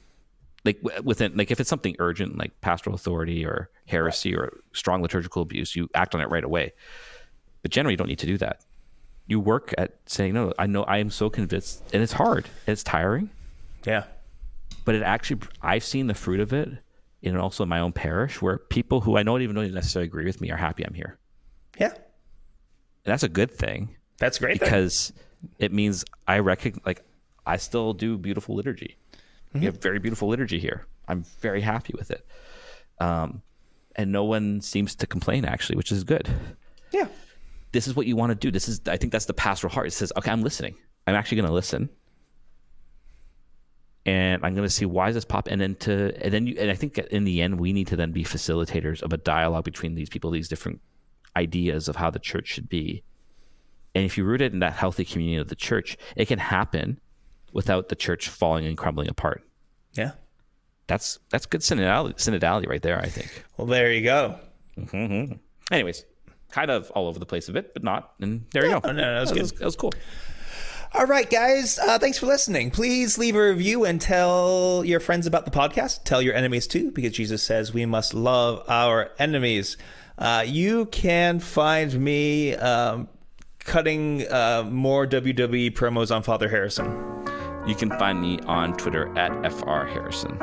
[SPEAKER 1] Like within, like if it's something urgent, like pastoral authority or heresy or strong liturgical abuse, you act on it right away. But generally, you don't need to do that. You work at saying, "No, I know I am so convinced," and it's hard, it's tiring,
[SPEAKER 2] yeah,
[SPEAKER 1] but it actually I've seen the fruit of it and also in my own parish, where people who I don't even know necessarily agree with me are happy I'm here,
[SPEAKER 2] yeah.
[SPEAKER 1] and that's a good thing
[SPEAKER 2] That's great.
[SPEAKER 1] because it means I recognize, like, I still do beautiful liturgy. We have very beautiful liturgy here. I'm very happy with it. Um, and no one seems to complain, actually, which is good.
[SPEAKER 2] Yeah.
[SPEAKER 1] This is what you want to do. This is, I think that's the pastoral heart. It says, okay, I'm listening. I'm actually going to listen. And I'm going to see why is this pop, and then to, and then you, and I think in the end, we need to then be facilitators of a dialogue between these people, these different ideas of how the church should be. And if you root it in that healthy community of the church, it can happen without the church falling and crumbling apart.
[SPEAKER 2] Yeah.
[SPEAKER 1] That's that's good synodality, synodality right there, I think.
[SPEAKER 2] Well, there you go.
[SPEAKER 1] Anyways, kind of all over the place a bit, but not. And there you go.
[SPEAKER 2] no, no, that was good.
[SPEAKER 1] That was cool.
[SPEAKER 2] All right, guys. Uh, thanks for listening. Please leave a review and tell your friends about the podcast. Tell your enemies too, because Jesus says we must love our enemies. Uh, you can find me um, cutting uh, more WWE promos on Father Harrison.
[SPEAKER 1] You can find me on Twitter at FR Harrison.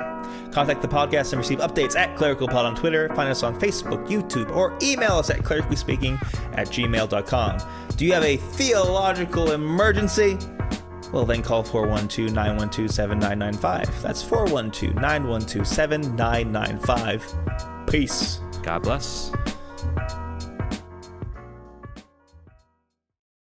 [SPEAKER 2] Contact the podcast and receive updates at ClericalPod on Twitter. Find us on Facebook, YouTube, or email us at clericallyspeaking at gmail.com. Do you have a theological emergency? Well, then call 412 912 7995. That's 412 912 7995. Peace.
[SPEAKER 1] God bless.